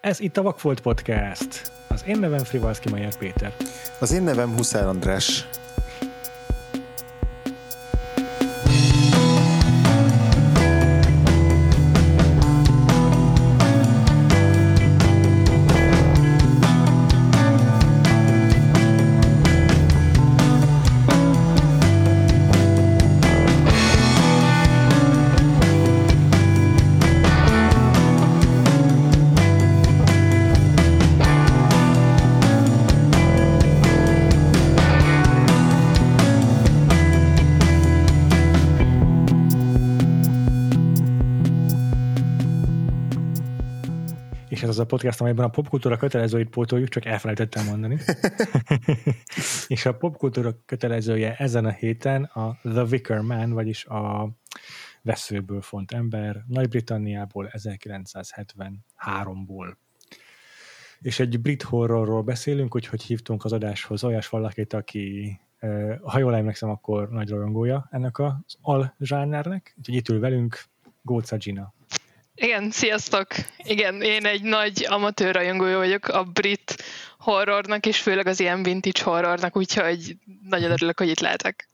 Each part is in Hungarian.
Ez itt a Vakfolt Podcast. Az én nevem Frivalszki Majer Péter. Az én nevem Huszár András. Podcast, amelyben a popkultúra kötelezőit pótoljuk, csak elfelejtettem mondani. és a popkultúra kötelezője ezen a héten a The Wicker Man, vagyis a veszőből font ember Nagy-Britanniából 1973-ból. És egy brit horrorról beszélünk, úgyhogy hívtunk az adáshoz olyas valakit, aki ha jól emlékszem, akkor nagy rajongója ennek az al-zsánernek, úgyhogy itt ül velünk Góca Gina. Igen, sziasztok! Igen, én egy nagy amatőr rajongója vagyok a brit horrornak, és főleg az ilyen vintage horrornak, úgyhogy nagyon örülök, hogy itt lehetek.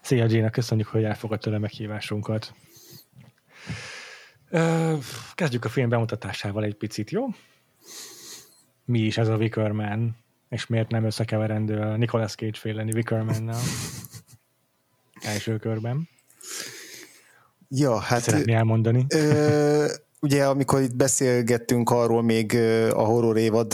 Szia Gina, köszönjük, hogy elfogadtad a meghívásunkat. Kezdjük a film bemutatásával egy picit, jó? Mi is ez a Wickerman, és miért nem összekeverendő a Nicolas Cage féleni Wickermannel első körben? Ja, hát... Szeretné elmondani? Ö, ugye, amikor itt beszélgettünk arról még a horror évad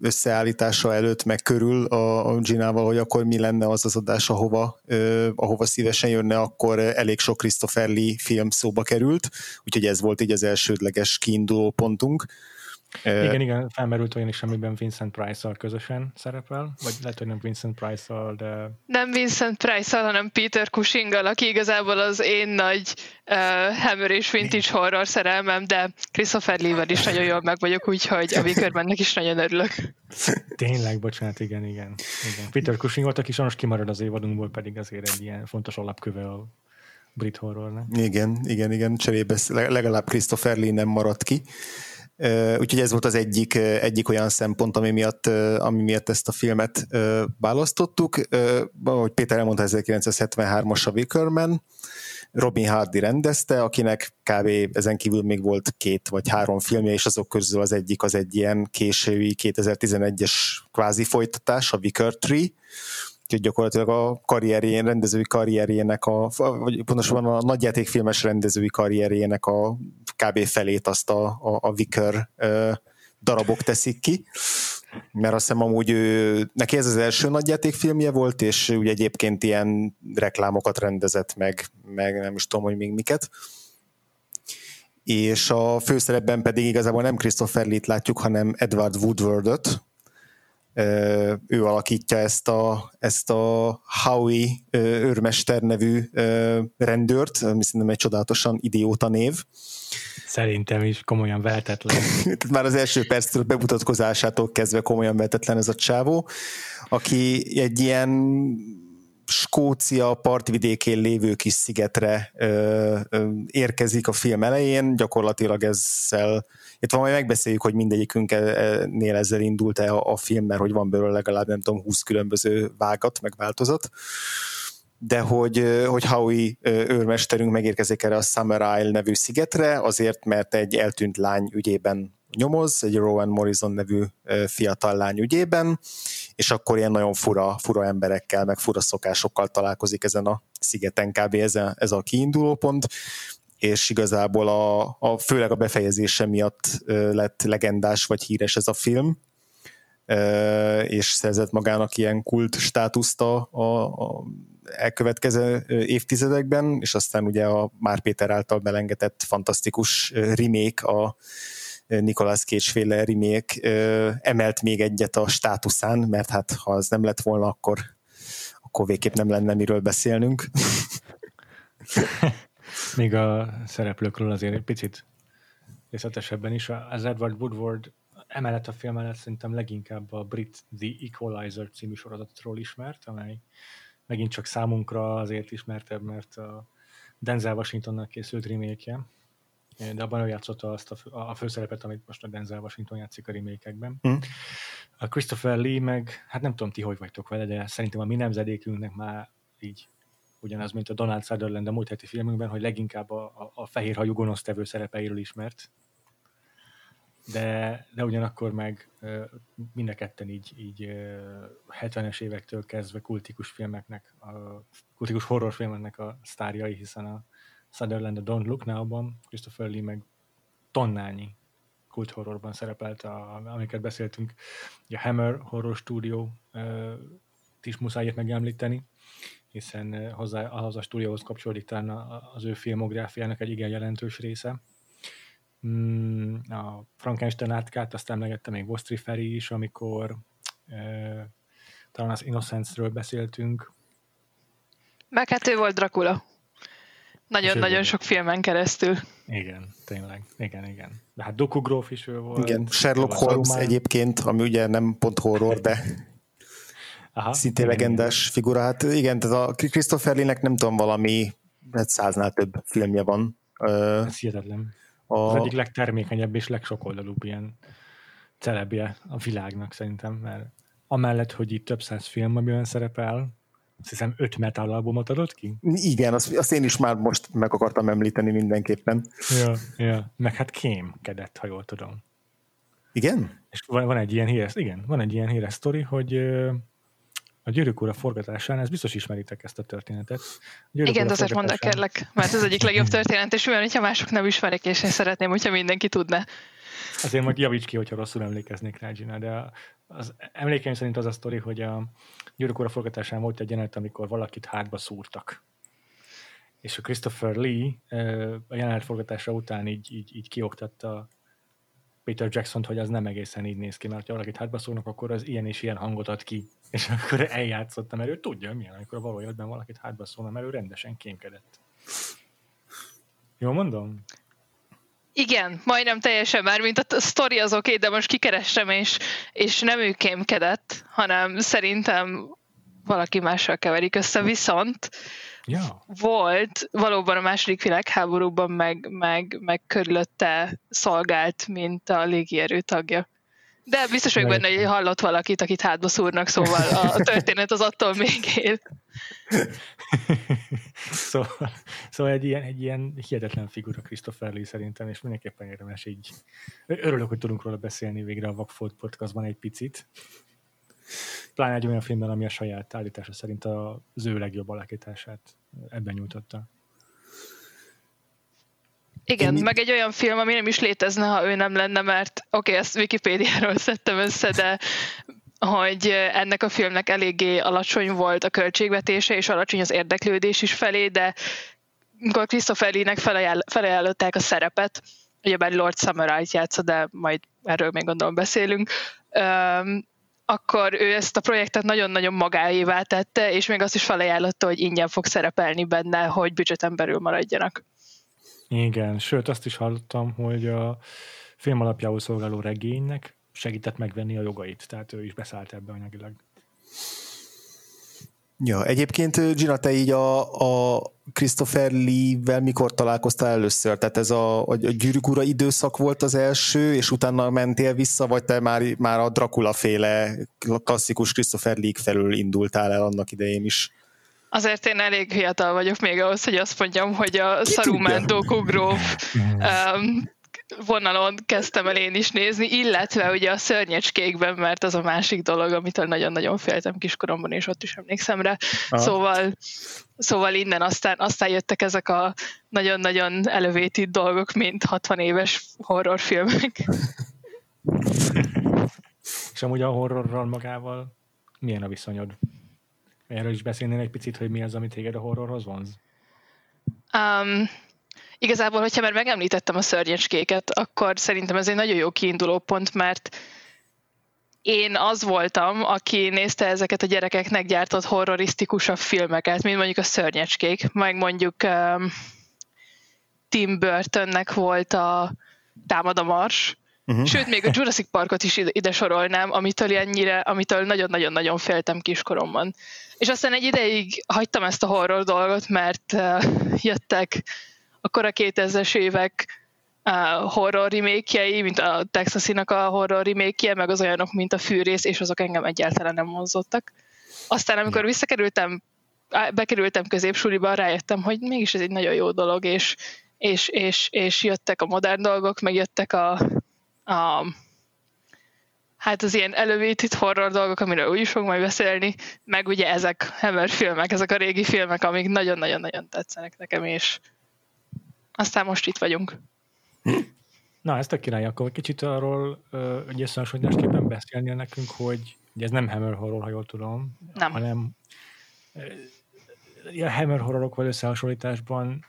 összeállítása előtt, meg körül a, a Ginával, hogy akkor mi lenne az az adás, ahova, ö, ahova szívesen jönne, akkor elég sok Christopher Lee film szóba került, úgyhogy ez volt így az elsődleges kiinduló pontunk. Igen, igen, felmerült olyan is, amiben Vincent Price-szal közösen szerepel, vagy lehet, hogy nem Vincent Price-szal, de... Nem Vincent Price-szal, hanem Peter cushing aki igazából az én nagy uh, Hammer és Vintage horror szerelmem, de Christopher Lee-vel is nagyon jól meg vagyok, úgyhogy a Wickermannek is nagyon örülök. Tényleg, bocsánat, igen, igen. igen. Peter Cushing volt, aki sajnos kimarad az évadunkból, pedig azért egy ilyen fontos alapköve a brit horrornak. Igen, igen, igen, cserébe legalább Christopher Lee nem maradt ki. Úgyhogy ez volt az egyik, egyik olyan szempont, ami miatt, ami miatt ezt a filmet választottuk. Ahogy Péter elmondta, 1973-as a Wickerman, Robin Hardy rendezte, akinek kb. ezen kívül még volt két vagy három filmje, és azok közül az egyik az egy ilyen késői 2011-es kvázi folytatás, a Wicker Tree, úgyhogy gyakorlatilag a karrierjén, rendezői karrierjének, a, vagy pontosabban a nagyjátékfilmes rendezői karrierjének a kb. felét azt a, a, a Vicker darabok teszik ki mert azt hiszem amúgy ő, neki ez az első nagyjátékfilmje volt, és ugye egyébként ilyen reklámokat rendezett meg, meg nem is tudom, hogy még miket. És a főszerepben pedig igazából nem Christopher Lee-t látjuk, hanem Edward Woodwardot, ő alakítja ezt a, ezt a Howie őrmester nevű rendőrt, ami szerintem egy csodálatosan idióta név. Szerintem is komolyan vehetetlen. Már az első perctől bemutatkozásától kezdve komolyan vehetetlen ez a csávó, aki egy ilyen Skócia partvidékén lévő kis szigetre ö, ö, érkezik a film elején, gyakorlatilag ezzel, itt van, majd megbeszéljük, hogy mindegyikünknél ezzel indult-e a, a film, mert hogy van belőle legalább nem tudom 20 különböző vágat, meg változat. De hogy, hogy Howie őrmesterünk megérkezik erre a Summer Isle nevű szigetre, azért, mert egy eltűnt lány ügyében nyomoz, egy Rowan Morrison nevű fiatal lány ügyében, és akkor ilyen nagyon fura, fura emberekkel, meg fura szokásokkal találkozik ezen a szigeten, kb. ez a, ez a kiinduló pont, és igazából a, a, főleg a befejezése miatt lett legendás vagy híres ez a film, és szerzett magának ilyen kult státuszt a, a, elkövetkező évtizedekben, és aztán ugye a Már Péter által belengetett fantasztikus remake, a Nicolas Cage féle remake emelt még egyet a státuszán, mert hát ha az nem lett volna, akkor, akkor végképp nem lenne miről beszélnünk. még a szereplőkről azért egy picit részletesebben is. Az Edward Woodward emellett a film mellett szerintem leginkább a brit The Equalizer című sorozatról ismert, amely megint csak számunkra azért ismertebb, mert a Denzel Washingtonnak készült remake de abban ő játszotta azt a, a főszerepet, amit most a Denzel Washington játszik a remékekben. Hm. A Christopher Lee meg, hát nem tudom ti, hogy vagytok vele, de szerintem a mi nemzedékünknek már így ugyanaz, mint a Donald Sutherland a múlt heti filmünkben, hogy leginkább a, a, a fehérhajú gonosztevő szerepeiről ismert. De, de ugyanakkor meg mind a ketten így, így 70-es évektől kezdve kultikus filmeknek, a kultikus horrorfilmeknek a sztárjai, hiszen a Sutherland a Don't Look Now-ban, Christopher Lee meg tonnányi kult horrorban szerepelt, a, amiket beszéltünk. A Hammer Horror Studio is muszáj ilyet megemlíteni, hiszen hozzá, ahhoz a stúdióhoz kapcsolódik talán az ő filmográfiának egy igen jelentős része. Mm, a Frankenstein átkát, azt emlegette még Vostri Feri is, amikor e, talán az Innocence-ről beszéltünk. Meg hát ő volt Dracula. Nagyon-nagyon sok filmen keresztül. Igen, tényleg. Igen, igen. De hát Doku Gróf is ő volt. Igen, Sherlock Holmes Román. egyébként, ami ugye nem pont horror, de Aha, szintén igen, legendás igen. figura. Hát igen, tehát a Christopher Lee-nek nem tudom, valami hát száznál több filmje van. Ez hihetetlen. A... Az egyik legtermékenyebb és legsokoldalúbb ilyen celebje a világnak szerintem, mert amellett, hogy itt több száz film, amiben szerepel, azt hiszem öt metal albumot adott ki? Igen, azt, azt én is már most meg akartam említeni mindenképpen. Ja, ja. meg hát kémkedett, ha jól tudom. Igen? És van, van egy ilyen híres, igen, van egy ilyen híres sztori, hogy a Gyűrűk Ura forgatásán, ez biztos ismeritek ezt a történetet. A Igen, de azért mondd kérlek, mert ez egyik legjobb történet, és olyan, hogyha mások nem ismerik, és én szeretném, hogyha mindenki tudna. Azért majd javíts ki, hogyha rosszul emlékeznék rá, Gina, de az emlékeim szerint az a sztori, hogy a Gyűrűk Ura forgatásán volt egy jelenet, amikor valakit hátba szúrtak. És a Christopher Lee a jelenet forgatása után így, így, így kioktatta Peter Jackson-t, hogy az nem egészen így néz ki, mert ha valakit hátba szólnak, akkor az ilyen és ilyen hangot ad ki. És akkor eljátszottam, mert ő tudja, milyen, amikor a való életben valakit hátba szólna, mert ő rendesen kémkedett. Jól mondom? Igen, majdnem teljesen már, mint a sztori az oké, de most kikerestem, és, és nem ő kémkedett, hanem szerintem valaki mással keverik össze, viszont ja. volt valóban a második világháborúban meg, meg, meg körülötte szolgált, mint a légierő tagja. De biztos vagyok benne, hogy hallott valakit, akit hátba szúrnak, szóval a történet az attól még él. szóval, szóval egy, ilyen, egy ilyen hihetetlen figura Christopher Lee szerintem, és mindenképpen érdemes így. Örülök, hogy tudunk róla beszélni végre a Vagfolt podcastban egy picit. Pláne egy olyan filmben, ami a saját állítása szerint az ő legjobb alakítását ebben nyújtotta. Igen, Én... meg egy olyan film, ami nem is létezne, ha ő nem lenne, mert oké, okay, ezt Wikipédiáról szedtem össze, de hogy ennek a filmnek eléggé alacsony volt a költségvetése, és alacsony az érdeklődés is felé, de amikor Christopher Lee-nek felajánlották a szerepet, ugyebár Lord Samurai-t játsza, de majd erről még gondolom beszélünk, akkor ő ezt a projektet nagyon-nagyon magáévá tette, és még azt is felajánlotta, hogy ingyen fog szerepelni benne, hogy budgeten belül maradjanak. Igen, sőt azt is hallottam, hogy a film alapjául szolgáló regénynek segített megvenni a jogait, tehát ő is beszállt ebbe anyagilag. Ja, egyébként Gina, te így a, a Christopher Lee-vel mikor találkoztál először? Tehát ez a, a gyűrűk ura időszak volt az első, és utána mentél vissza, vagy te már, már a Dracula féle klasszikus Christopher Lee felül indultál el annak idején is? Azért én elég fiatal vagyok még ahhoz, hogy azt mondjam, hogy a Saruman Doku Gróf um, vonalon kezdtem el én is nézni, illetve ugye a szörnyecskékben, mert az a másik dolog, amitől nagyon-nagyon féltem kiskoromban, és ott is emlékszem rá. Szóval, szóval innen aztán, aztán jöttek ezek a nagyon-nagyon elevated dolgok, mint 60 éves horrorfilmek. és amúgy a horrorral magával milyen a viszonyod? Erről is beszélnél egy picit, hogy mi az, amit téged a horrorhoz vonz? Um, igazából, hogyha már megemlítettem a szörnyecskéket, akkor szerintem ez egy nagyon jó kiinduló pont, mert én az voltam, aki nézte ezeket a gyerekeknek gyártott horrorisztikusabb filmeket, mint mondjuk a szörnyecskék, meg mondjuk um, Tim Burtonnek volt a Támad a Mars, Uh-huh. Sőt, még a Jurassic Parkot is ide sorolnám, amitől ennyire, amitől nagyon-nagyon-nagyon féltem kiskoromban. És aztán egy ideig hagytam ezt a horror dolgot, mert uh, jöttek akkor a 2000-es évek horror remake mint a Texasinak a horror remake meg az olyanok, mint a Fűrész, és azok engem egyáltalán nem mozzottak. Aztán, amikor visszakerültem, bekerültem középsuliba, rájöttem, hogy mégis ez egy nagyon jó dolog, és, és, és, és jöttek a modern dolgok, meg jöttek a, a hát az ilyen elevated horror dolgok, amiről úgy is fog majd beszélni, meg ugye ezek Hammer filmek, ezek a régi filmek, amik nagyon-nagyon-nagyon tetszenek nekem, és aztán most itt vagyunk. Na, ezt a király, akkor kicsit arról egy összehasonlításképpen beszélni nekünk, hogy ugye ez nem Hammer horror, ha jól tudom, nem. hanem a Hammer horrorokkal összehasonlításban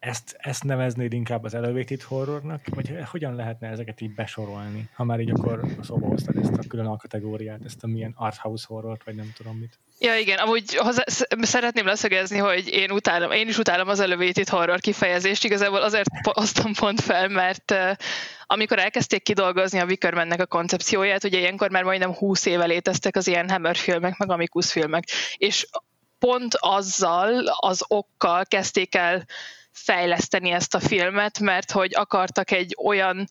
ezt, ezt neveznéd inkább az elevated horrornak, vagy hogyan lehetne ezeket így besorolni, ha már így akkor szóba hoztad ezt a külön alkategóriát, ezt a milyen arthouse horrort, vagy nem tudom mit. Ja, igen, amúgy hozzá, szeretném leszögezni, hogy én utálom, én is utálom az elevated horror kifejezést, igazából azért hoztam pont fel, mert amikor elkezdték kidolgozni a Wickermannek a koncepcióját, ugye ilyenkor már majdnem 20 éve léteztek az ilyen Hammer filmek, meg Amicus filmek, és pont azzal, az okkal kezdték el fejleszteni ezt a filmet, mert hogy akartak egy olyan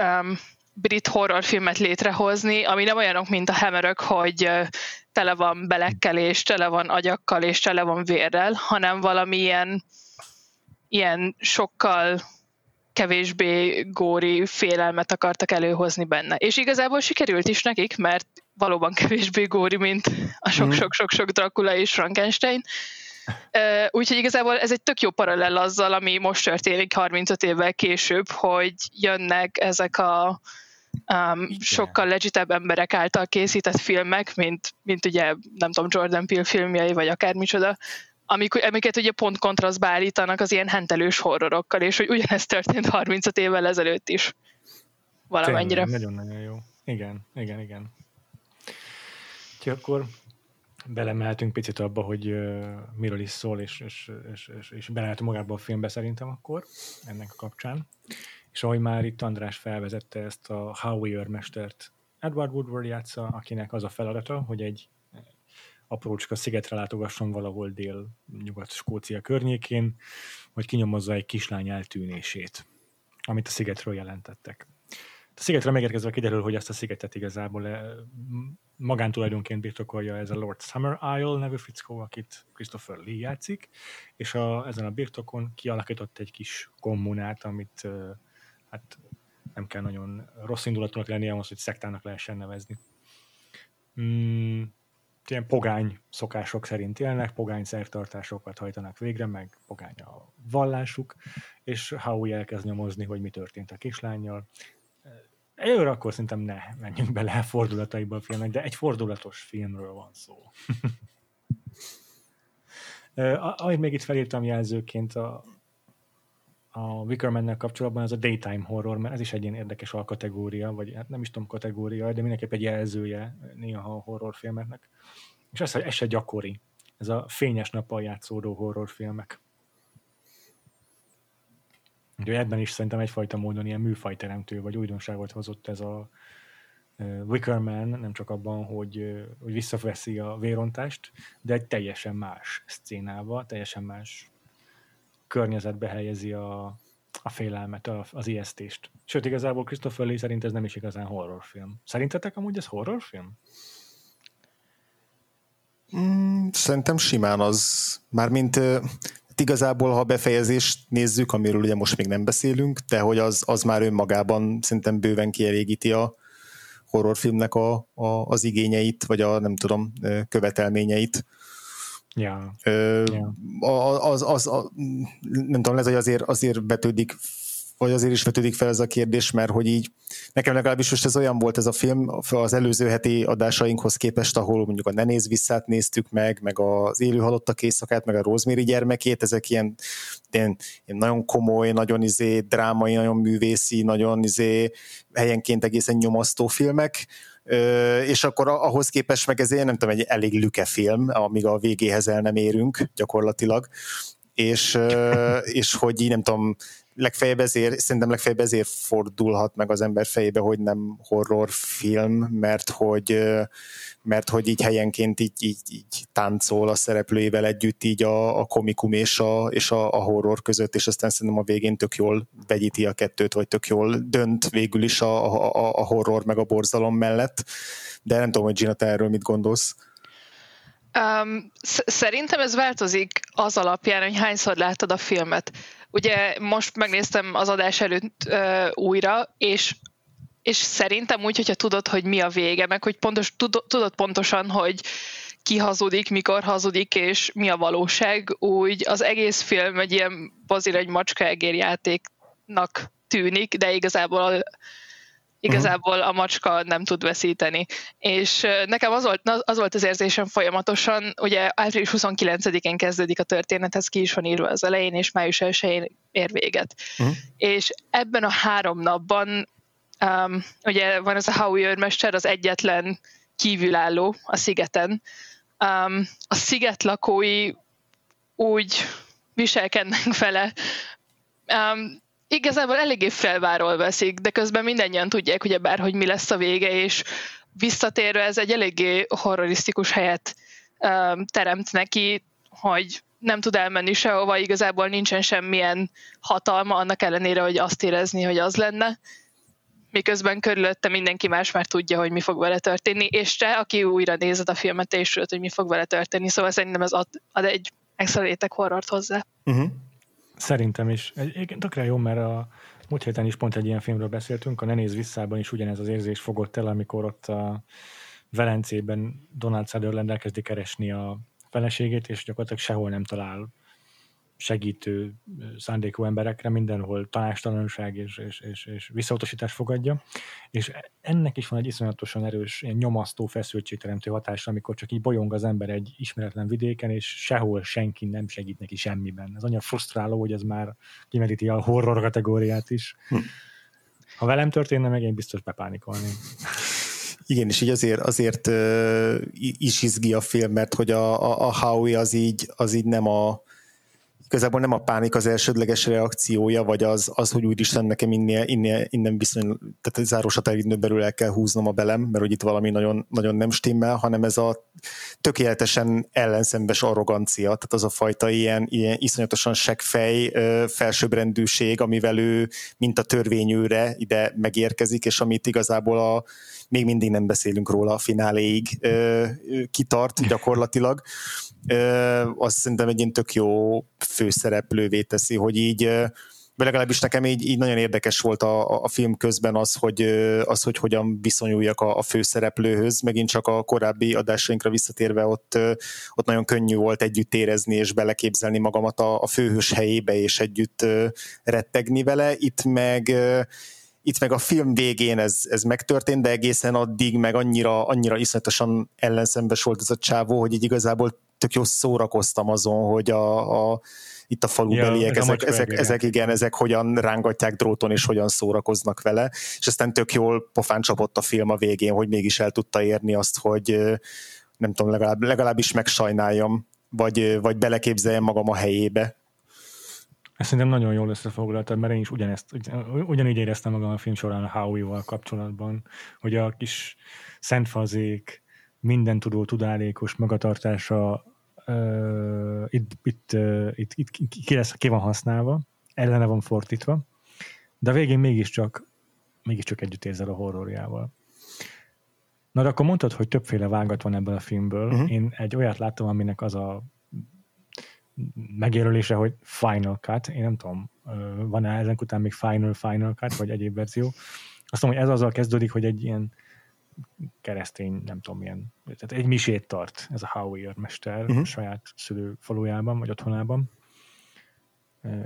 um, brit horrorfilmet létrehozni, ami nem olyanok, mint a Hammerök, hogy tele van belekkel, és tele van agyakkal, és tele van vérrel, hanem valamilyen ilyen sokkal kevésbé góri félelmet akartak előhozni benne. És igazából sikerült is nekik, mert valóban kevésbé góri, mint a sok-sok-sok-sok Dracula és Frankenstein, Úgyhogy igazából ez egy tök jó paralel azzal, ami most történik 35 évvel később, hogy jönnek ezek a um, sokkal legitebb emberek által készített filmek, mint, mint ugye, nem tudom, Jordan Peele filmjei, vagy akármicsoda, amik, amiket ugye pont kontrasztba állítanak az ilyen hentelős horrorokkal, és hogy ugyanezt történt 35 évvel ezelőtt is. Valamennyire. Nagyon-nagyon jó. Igen, igen, igen. Úgyhogy akkor belemeltünk picit abba, hogy uh, miről is szól, és, és, és, és, és belemeltünk magába a filmbe szerintem akkor, ennek a kapcsán. És ahogy már itt András felvezette ezt a Howie mestert, Edward Woodward játsza, akinek az a feladata, hogy egy aprócska szigetre látogasson valahol dél-nyugat-skócia környékén, hogy kinyomozza egy kislány eltűnését, amit a szigetről jelentettek. A szigetre megérkezve kiderül, hogy ezt a szigetet igazából magántulajdonként birtokolja ez a Lord Summer Isle nevű fickó, akit Christopher Lee játszik, és a, ezen a birtokon kialakított egy kis kommunát, amit uh, hát nem kell nagyon rossz indulatúnak lennie ahhoz, hogy szektának lehessen nevezni. Mm, ilyen pogány szokások szerint élnek, pogány szertartásokat hajtanak végre, meg pogány a vallásuk, és Howie elkezd nyomozni, hogy mi történt a kislányjal, Előre akkor szerintem ne menjünk bele a fordulataiba a filmnek, de egy fordulatos filmről van szó. Amit még itt felírtam jelzőként a, a Wickerman-nel kapcsolatban, az a daytime horror, mert ez is egy ilyen érdekes alkategória, vagy hát nem is tudom kategória, de mindenképp egy jelzője néha a horrorfilmeknek. És ez, ez se gyakori. Ez a fényes nappal játszódó horrorfilmek. Úgyhogy ebben is szerintem egyfajta módon ilyen műfajteremtő vagy újdonságot hozott ez a Wickerman, nem csak abban, hogy, hogy visszaveszi a vérontást, de egy teljesen más szcénába, teljesen más környezetbe helyezi a, a félelmet, az ijesztést. Sőt, igazából Christopher Lee szerint ez nem is igazán horrorfilm. Szerintetek amúgy ez horrorfilm? Mm, szerintem simán az, mármint igazából, ha a befejezést nézzük, amiről ugye most még nem beszélünk, de hogy az, az már önmagában szerintem bőven kielégíti a horrorfilmnek a, a, az igényeit, vagy a nem tudom, követelményeit. Ja. Ö, ja. Az, az, az, nem tudom, ez azért, azért betődik vagy azért is vetődik fel ez a kérdés, mert hogy így nekem legalábbis most ez olyan volt ez a film az előző heti adásainkhoz képest, ahol mondjuk a Ne néz visszát néztük meg, meg az élő halottak éjszakát, meg a Rosemary gyermekét, ezek ilyen, ilyen, ilyen nagyon komoly, nagyon izé drámai, nagyon művészi, nagyon izé helyenként egészen nyomasztó filmek, és akkor ahhoz képest meg ez nem tudom, egy elég lüke film, amíg a végéhez el nem érünk gyakorlatilag, és, és hogy így nem tudom, legfeljebb ezért, szerintem legfeljebb ezért fordulhat meg az ember fejébe, hogy nem horrorfilm, mert hogy, mert hogy így helyenként így, így, így táncol a szereplőivel együtt így a, a komikum és, a, és a, a horror között, és aztán szerintem a végén tök jól vegyíti a kettőt, vagy tök jól dönt végül is a, a, a horror meg a borzalom mellett. De nem tudom, hogy Gina, te erről mit gondolsz? Um, szerintem ez változik az alapján, hogy hányszor láttad a filmet. Ugye most megnéztem az adás előtt uh, újra, és és szerintem úgy, hogyha tudod, hogy mi a vége, meg hogy pontos, tudod, pontosan, hogy ki hazudik, mikor hazudik, és mi a valóság, úgy az egész film egy ilyen bazir egy macska játéknak tűnik, de igazából igazából a macska nem tud veszíteni. És nekem az volt, az volt az érzésem folyamatosan, ugye április 29-én kezdődik a történet, ez ki is van írva az elején, és május 1-én ér véget. Uh-huh. És ebben a három napban um, ugye van az a Howie őrmester, az egyetlen kívülálló a szigeten. Um, a sziget lakói úgy viselkednek vele, um, igazából eléggé felváról veszik, de közben mindannyian tudják ugye bárhogy mi lesz a vége, és visszatérve ez egy eléggé horrorisztikus helyet um, teremt neki, hogy nem tud elmenni sehova, igazából nincsen semmilyen hatalma, annak ellenére, hogy azt érezni, hogy az lenne miközben körülötte mindenki más már tudja, hogy mi fog vele történni, és te, aki újra nézed a filmet, és tudod, hogy mi fog vele történni, szóval szerintem ez ad, ad egy extra réteg horrort hozzá. Uh-huh. Szerintem is. Egyébként tökre jó, mert a múlt héten is pont egy ilyen filmről beszéltünk, a Ne néz visszában is ugyanez az érzés fogott el, amikor ott a Velencében Donald Sutherland elkezdi keresni a feleségét, és gyakorlatilag sehol nem talál segítő szándékú emberekre mindenhol tanástalanság és, és, és, és visszautasítás fogadja, és ennek is van egy iszonyatosan erős, ilyen nyomasztó feszültségteremtő hatása, amikor csak így bolyong az ember egy ismeretlen vidéken, és sehol senki nem segít neki semmiben. Ez annyira frusztráló, hogy ez már kimeríti a horror kategóriát is. Hm. Ha velem történne, meg én biztos bepánikolnék. Igen, és így azért, azért uh, is izgi a film, mert hogy a, a, a Howie az így, az így nem a, igazából nem a pánik az elsődleges reakciója, vagy az, az hogy úristen nekem innél, innél, innen viszony, tehát egy zárós határidőn belül el kell húznom a belem, mert hogy itt valami nagyon, nagyon nem stimmel, hanem ez a tökéletesen ellenszembes arrogancia, tehát az a fajta ilyen, ilyen iszonyatosan seggfej, felsőbbrendűség, amivel ő mint a törvényőre ide megérkezik, és amit igazából a, még mindig nem beszélünk róla a fináléig kitart gyakorlatilag azt szerintem egy ilyen tök jó főszereplővé teszi, hogy így vagy legalábbis nekem így, így nagyon érdekes volt a, a film közben az, hogy, az, hogy hogyan viszonyuljak a, a főszereplőhöz. Megint csak a korábbi adásainkra visszatérve ott, ott nagyon könnyű volt együtt érezni és beleképzelni magamat a, a főhős helyébe és együtt rettegni vele. Itt meg itt meg a film végén ez, ez megtörtént, de egészen addig meg annyira, annyira iszonyatosan ellenszembes volt ez a csávó, hogy így igazából tök jó szórakoztam azon, hogy a, a itt a falubeliek, ja, ezek, ezek, ezek, igen, ezek hogyan rángatják dróton, és hogyan szórakoznak vele, és aztán tök jól pofán csapott a film a végén, hogy mégis el tudta érni azt, hogy nem tudom, legalább, legalábbis megsajnáljam, vagy, vagy beleképzeljem magam a helyébe. Ezt szerintem nagyon jól összefoglaltad, mert én is ugyanezt, ugyanígy éreztem magam a film során a Howie-val kapcsolatban, hogy a kis szentfazék, minden tudó, tudálékos magatartása uh, itt, itt, uh, itt, itt ki, lesz, ki van használva, ellene van fordítva, de a végén mégiscsak, mégiscsak együtt érzel a horrorjával. Na de akkor mondtad, hogy többféle vágat van ebből a filmből. Uh-huh. Én egy olyat láttam, aminek az a megjelölése, hogy Final Cut. Én nem tudom, van-e ezen után még Final Final Cut, vagy egyéb verzió. Azt mondom, hogy ez azzal kezdődik, hogy egy ilyen keresztény, nem tudom milyen, tehát egy misét tart ez a Howie mester uh-huh. a saját szülőfalujában, vagy otthonában.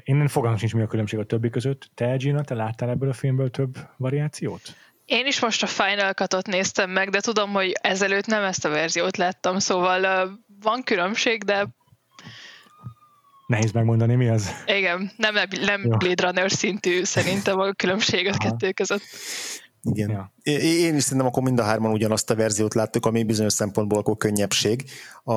Én fogalmam sincs, mi a különbség a többi között. Te, Gina, te láttál ebből a filmből több variációt? Én is most a Final Cut-ot néztem meg, de tudom, hogy ezelőtt nem ezt a verziót láttam, szóval van különbség, de Nehéz megmondani, mi az? Igen, nem, nem Blade Runner szintű szerintem a különbség a kettő között. Igen. Ja. Én is szerintem akkor mind a hárman ugyanazt a verziót láttuk, ami bizonyos szempontból akkor könnyebbség. A,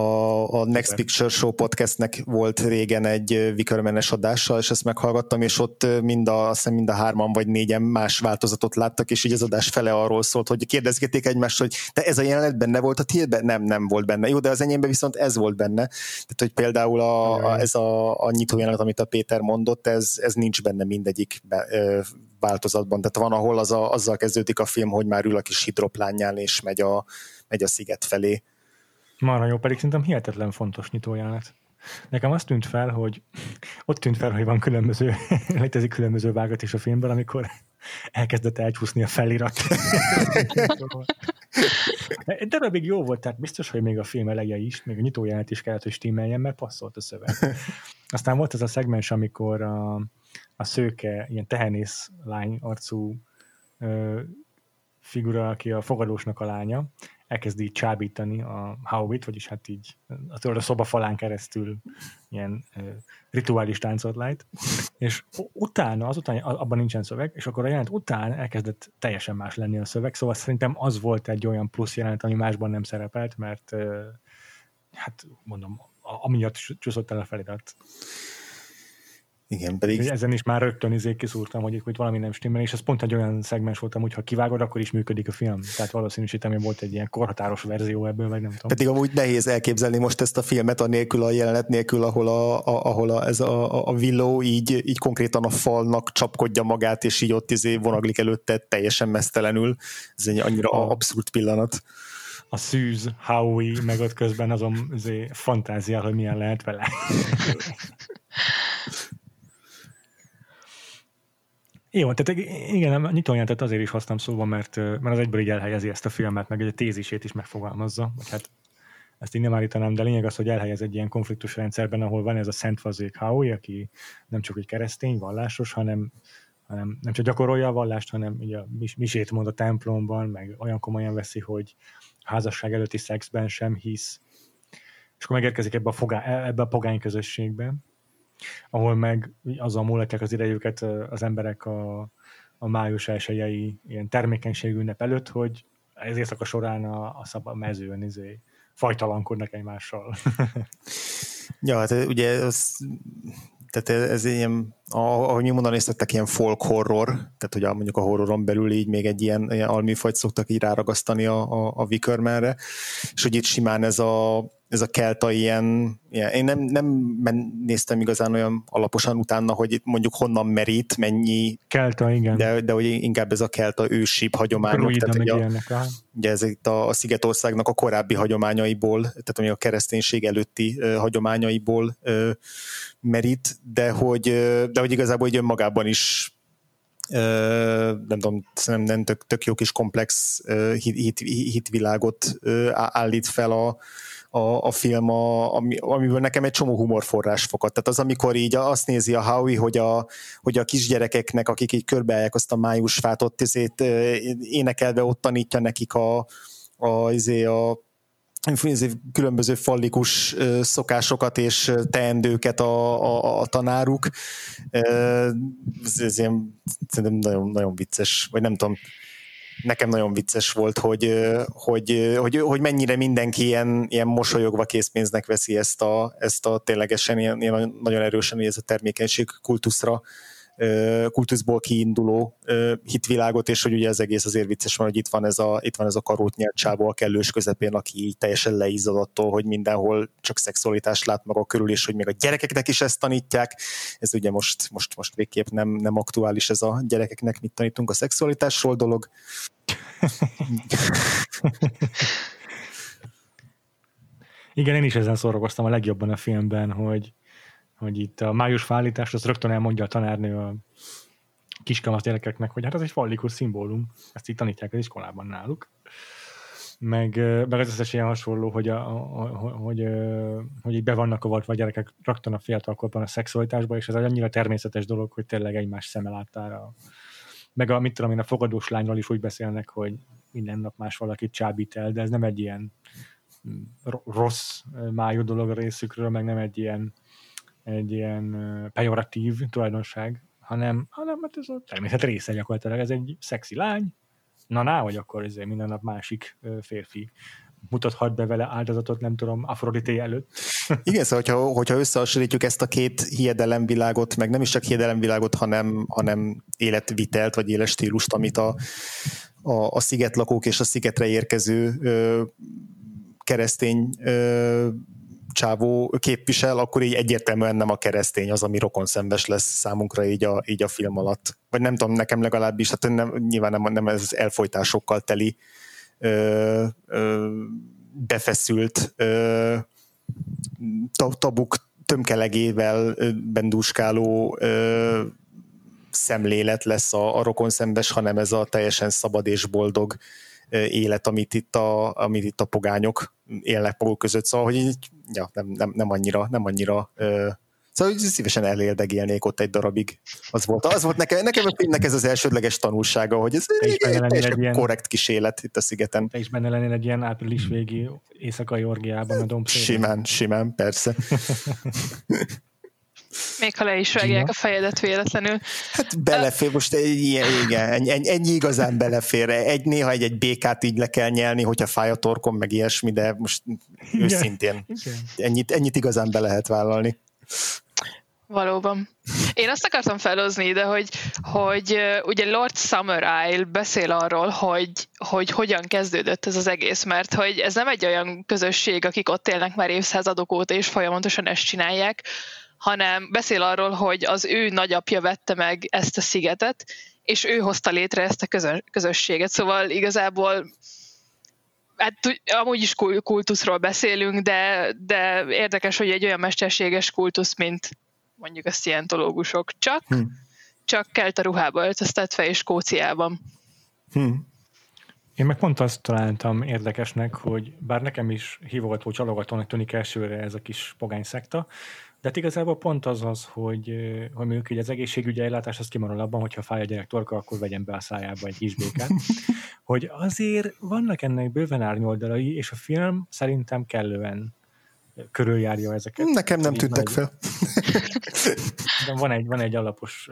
a Next. Picture Show podcastnek volt régen egy Wickermanes adása, és ezt meghallgattam, és ott mind a, azt mind a hárman vagy négyen más változatot láttak, és így az adás fele arról szólt, hogy kérdezgették egymást, hogy te ez a jelenet benne volt a tiédben? Nem, nem volt benne. Jó, de az enyémben viszont ez volt benne. Tehát, hogy például a, a, ez a, a nyitó jelenet, amit a Péter mondott, ez, ez nincs benne mindegyik be, ö, változatban. Tehát van, ahol az a, azzal kezdődik a film, hogy már ül a kis hidroplánján, és megy a, megy a sziget felé. Marha jó, pedig szerintem hihetetlen fontos nyitójelenet. Nekem azt tűnt fel, hogy ott tűnt fel, hogy van különböző, létezik különböző vágat is a filmben, amikor elkezdett elcsúszni a felirat. De még jó volt, tehát biztos, hogy még a film eleje is, még a nyitójelenet is kellett, hogy stimmeljen, mert passzolt a szöveg. Aztán volt ez a szegmens, amikor a, a szőke, ilyen tehenész lány arcú ö, figura, aki a fogadósnak a lánya, elkezdi így csábítani a Howitt, vagyis hát így a, a szoba falán keresztül ilyen ö, rituális táncot lejt, és utána, azután abban nincsen szöveg, és akkor a jelent után elkezdett teljesen más lenni a szöveg, szóval szerintem az volt egy olyan plusz jelent, ami másban nem szerepelt, mert ö, hát mondom, amiatt csúszott el a felirat. Igen, pedig... Ezen is már rögtön izé kiszúrtam, hogy itt valami nem stimmel, és ez pont egy olyan szegmens voltam, hogy ha kivágod, akkor is működik a film. Tehát valószínűsítem, hogy volt egy ilyen korhatáros verzió ebből, vagy nem tudom. Pedig amúgy nehéz elképzelni most ezt a filmet a nélkül, a jelenet nélkül, ahol, a, a, ahol a, ez a, a villó így, így konkrétan a falnak csapkodja magát, és így ott izé vonaglik előtte teljesen mesztelenül. Ez egy annyira a, abszurd pillanat a szűz Howie, meg ott közben azon azért fantáziál, hogy milyen lehet vele. Jó, tehát igen, a nyitójelentet azért is hoztam szóba, mert, mert az egyből így elhelyezi ezt a filmet, meg egy tézisét is megfogalmazza, vagy hát ezt így nem állítanám, de lényeg az, hogy elhelyez egy ilyen konfliktus rendszerben, ahol van ez a Szent Fazék Howie, aki nem csak egy keresztény, vallásos, hanem, hanem nem csak gyakorolja a vallást, hanem ugye a misét mond a templomban, meg olyan komolyan veszi, hogy házasság előtti szexben sem hisz, és akkor megérkezik ebbe a, fogá, ebbe a pogány közösségbe, ahol meg azzal múlatják az idejüket az emberek a, a május elsőjei ilyen termékenységű ünnep előtt, hogy ez éjszaka során a, a, szab, a mezőn izé, fajtalankodnak egymással. ja, hát ugye az, tehát ez ilyen, ahogy mi mondanéztettek, néztettek, ilyen folk horror, tehát ugye mondjuk a horroron belül így még egy ilyen, ilyen almifajt szoktak így ráragasztani a, a, a és hogy itt simán ez a, ez a kelta ilyen, ilyen én nem, nem néztem igazán olyan alaposan utána, hogy mondjuk honnan merít, mennyi... Kelta, igen. De, de hogy inkább ez a kelta ősibb hagyományok. tehát, ugye, ilyenek, a, ugye ez itt a, a Szigetországnak a korábbi hagyományaiból, tehát ami a kereszténység előtti uh, hagyományaiból uh, merít, de hogy, uh, de hogy igazából így önmagában is nem tudom, nem, nem tök, tök jó kis komplex uh, hit, hit, hitvilágot uh, állít fel a, a, a film, a, ami, amiből nekem egy csomó humorforrás fogad. Tehát az, amikor így azt nézi a Howie, hogy a, hogy a kisgyerekeknek, akik így körbeállják azt a májusfát, ott ezért énekelve ott tanítja nekik a, a, izé, a különböző fallikus szokásokat és teendőket a, a, a tanáruk. Ez, ez ilyen, szerintem nagyon, nagyon vicces, vagy nem tudom, nekem nagyon vicces volt, hogy, hogy, hogy, hogy mennyire mindenki ilyen, ilyen mosolyogva készpénznek veszi ezt a, ezt a ténylegesen ilyen, ilyen nagyon erősen ez a termékenység kultuszra kultuszból kiinduló hitvilágot, és hogy ugye az egész azért vicces van, hogy itt van ez a, itt van ez a karót nyert csávó a kellős közepén, aki így teljesen leizzad attól, hogy mindenhol csak szexualitást lát maga körül, és hogy még a gyerekeknek is ezt tanítják. Ez ugye most, most, most végképp nem, nem aktuális ez a gyerekeknek, mit tanítunk a szexualitásról dolog. Igen, én is ezen szórakoztam a legjobban a filmben, hogy, hogy itt a május fállítás, az rögtön elmondja a tanárnő a kiskamasz gyerekeknek, hogy hát ez egy fallikus szimbólum, ezt itt tanítják az iskolában náluk. Meg, meg az összes ilyen hasonló, hogy, a, a, hogy, hogy így be vannak avatva a gyerekek rögtön a fiatalkorban a szexualitásba, és ez annyira természetes dolog, hogy tényleg egymás szeme láttára. Meg a, mit tudom én, a fogadós lányról is úgy beszélnek, hogy minden nap más valakit csábít el, de ez nem egy ilyen mm, rossz májú dolog a részükről, meg nem egy ilyen egy ilyen pejoratív tulajdonság, hanem, hanem hát ez a természet része gyakorlatilag. Ez egy szexi lány, na ná, hogy akkor ezért minden nap másik férfi mutathat be vele áldozatot, nem tudom, Afrodité előtt. Igen, szóval hogyha, hogyha összehasonlítjuk ezt a két hiedelemvilágot, meg nem is csak hiedelemvilágot, hanem, hanem életvitelt, vagy életstílust, amit a, a, a szigetlakók és a szigetre érkező ö, keresztény ö, csávó képvisel, akkor így egyértelműen nem a keresztény az, ami rokonszembes lesz számunkra így a, így a film alatt. Vagy nem tudom, nekem legalábbis, hát nem, nyilván nem, nem ez elfolytásokkal teli ö, ö, befeszült ö, tabuk tömkelegével bendúskáló ö, szemlélet lesz a, a rokonszembes, hanem ez a teljesen szabad és boldog élet, amit itt a, amit itt a pogányok élnek maguk között, szóval hogy így, ja, nem, nem, nem annyira, nem annyira ö, Szóval hogy szívesen eléldegélnék ott egy darabig. Az volt, az volt nekem, nekem a filmnek ez az elsődleges tanulsága, hogy ez egy, egy, egy, egy ilyen, korrekt kis élet itt a szigeten. Te is benne lennél egy ilyen április végi éjszakai orgiában a dombszélen. Simán, simán, persze. Még ha le is vágják a fejedet véletlenül. Hát belefér, most egy, ilyen, igen, ennyi, ennyi igazán belefér. Egy, néha egy, egy békát így le kell nyelni, hogyha fáj a torkom, meg ilyesmi, de most igen. őszintén igen. Ennyit, ennyit igazán be lehet vállalni. Valóban. Én azt akartam felhozni ide, hogy, hogy ugye Lord Summer Isle beszél arról, hogy, hogy hogyan kezdődött ez az egész, mert hogy ez nem egy olyan közösség, akik ott élnek már évszázadok óta, és folyamatosan ezt csinálják, hanem beszél arról, hogy az ő nagyapja vette meg ezt a szigetet, és ő hozta létre ezt a közösséget. Szóval igazából hát amúgy is kultuszról beszélünk, de, de érdekes, hogy egy olyan mesterséges kultusz, mint mondjuk a szientológusok, csak, hm. csak kelt a ruhába öltöztetve és Skóciában. Hm. Én meg pont azt találtam érdekesnek, hogy bár nekem is hívogató, csalogatónak tűnik elsőre ez a kis pogány szekta, de hát igazából pont az az, hogy, hogy mondjuk hogy az egészségügyi ellátás az kimarad abban, hogyha fáj a gyerek torka, akkor vegyen be a szájába egy kisbékát. hogy azért vannak ennek bőven árnyoldalai, és a film szerintem kellően körüljárja ezeket. Nekem nem tűntek fel. De van egy, van egy alapos,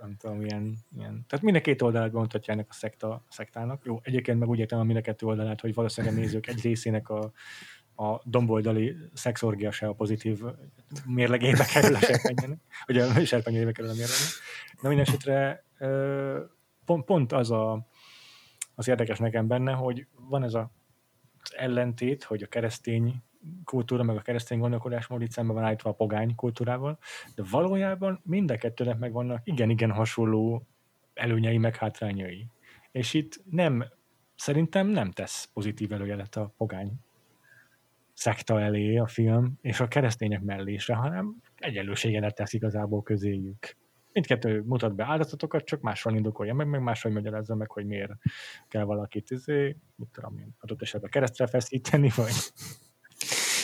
nem tudom, ilyen, ilyen tehát mind a két oldalát bemutatja ennek a szekta, szektának. Jó, egyébként meg úgy értem a mind a kettő oldalát, hogy valószínűleg a nézők egy részének a, a domboldali szexorgia se a pozitív mérlegébe kerül a serpenyőnek, vagy a serpenyőjébe kerül a mérlegébe. Na minden pont, pont az a, az érdekes nekem benne, hogy van ez a, az ellentét, hogy a keresztény kultúra, meg a keresztény gondolkodásmód itt szemben van állítva a pogány kultúrával, de valójában mind a kettőnek meg vannak igen-igen hasonló előnyei, meg hátrányai. És itt nem, szerintem nem tesz pozitív előjelet a pogány szekta elé a film, és a keresztények mellésre, hanem egyenlőségenet tesz igazából közéjük. Mindkettő mutat be áldozatokat, csak máshol indokolja meg, meg máshol magyarázza meg, hogy miért kell valakit, izé, mit tudom én, adott esetben keresztre feszíteni, vagy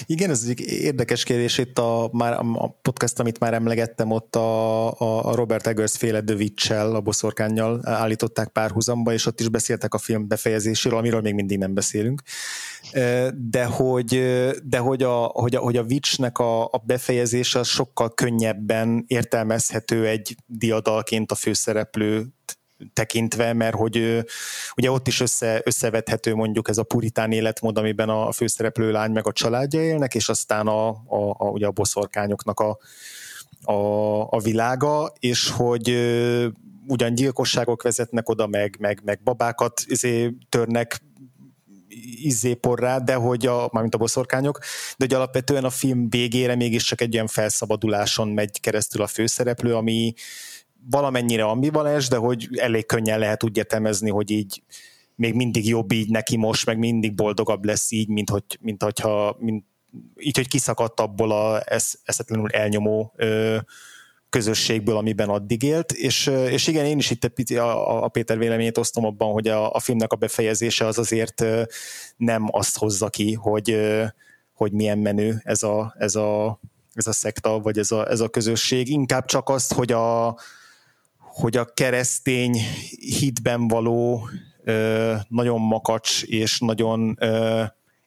igen, ez egy érdekes kérdés. Itt a, már a podcast, amit már emlegettem, ott a, a Robert Eggers féle Witch-el, a boszorkányjal állították párhuzamba, és ott is beszéltek a film befejezéséről, amiről még mindig nem beszélünk. De hogy, de hogy, a, hogy, a, hogy a Witch-nek a, a befejezése sokkal könnyebben értelmezhető egy diadalként a főszereplő tekintve, mert hogy ugye ott is össze, összevethető mondjuk ez a puritán életmód, amiben a főszereplő lány meg a családja élnek, és aztán a, a, a, ugye a boszorkányoknak a, a, a világa, és hogy ugyan gyilkosságok vezetnek oda, meg, meg, meg babákat izé, törnek izzéporrá, de hogy a, mármint a boszorkányok, de hogy alapvetően a film végére mégiscsak egy olyan felszabaduláson megy keresztül a főszereplő, ami, valamennyire ambivalens, de hogy elég könnyen lehet úgy értelmezni, hogy így még mindig jobb így neki most, meg mindig boldogabb lesz így, mint, hogy, mint hogyha mint, így, hogy kiszakadt abból a eszetlenül elnyomó ö, közösségből, amiben addig élt, és, és igen, én is itt pici a, a Péter véleményét osztom abban, hogy a, a filmnek a befejezése az azért nem azt hozza ki, hogy, hogy milyen menő ez a, ez a, ez a szekta, vagy ez a, ez a közösség, inkább csak azt, hogy a, hogy a keresztény hitben való nagyon makacs és nagyon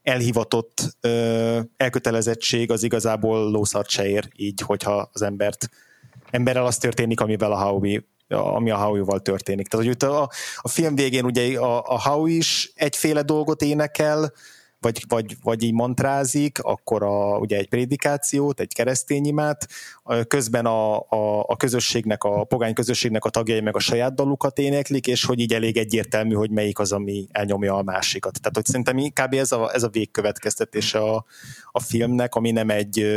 elhivatott elkötelezettség az igazából lószart se ér, így, hogyha az embert emberrel az történik, amivel a Howie ami a Howie-val történik. Tehát, hogy a, a film végén ugye a, a Howie is egyféle dolgot énekel, vagy, vagy, vagy így mantrázik, akkor a, ugye egy prédikációt, egy keresztény imát, közben a, a, a közösségnek, a pogány közösségnek a tagjai meg a saját dalukat éneklik, és hogy így elég egyértelmű, hogy melyik az, ami elnyomja a másikat. Tehát, hogy szerintem kb. ez a, ez a végkövetkeztetése a, a filmnek, ami nem egy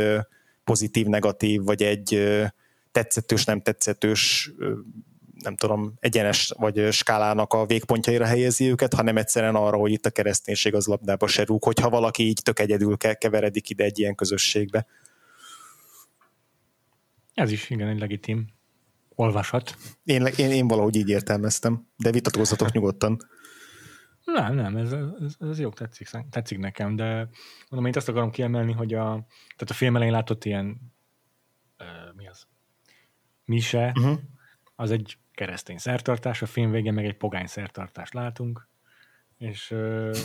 pozitív-negatív, vagy egy tetszetős, nem tetszetős nem tudom, egyenes vagy skálának a végpontjaira helyezi őket, hanem egyszerűen arra, hogy itt a kereszténység az labdába se rúg, hogyha valaki így tök egyedül keveredik ide egy ilyen közösségbe. Ez is igen egy legitim olvasat. Én, én, én valahogy így értelmeztem, de vitatkozzatok nyugodtan. Nem, nem, ez, ez, ez jó, tetszik, tetszik nekem, de mondom, én azt akarom kiemelni, hogy a, tehát a film elején látott ilyen uh, mi az? Mise, uh-huh. az egy keresztény szertartás, a film végén meg egy pogány szertartást látunk, és uh,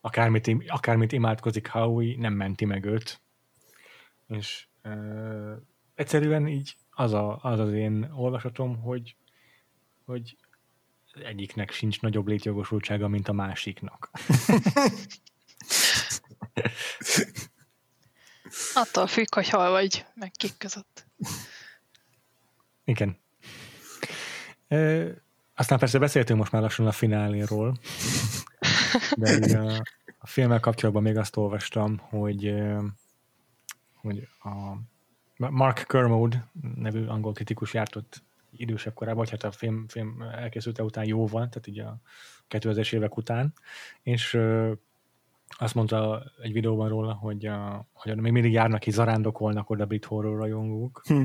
akármit, akármit imádkozik Howie, nem menti meg őt. És uh, egyszerűen így az, a, az az én olvasatom, hogy, hogy egyiknek sincs nagyobb létjogosultsága, mint a másiknak. Attól függ, hogy hol vagy, meg kik között. Igen. E, aztán persze beszéltünk most már lassan a fináléról, de a, a filmmel kapcsolatban még azt olvastam, hogy, hogy a Mark Kermode nevű angol kritikus járt ott idősebb korában, vagy hát a film, film elkészülte után jóval, tehát így a 2000-es évek után, és azt mondta egy videóban róla, hogy, a, hogy még mindig járnak ki, zarándokolnak oda brit horror rajongók. Hm.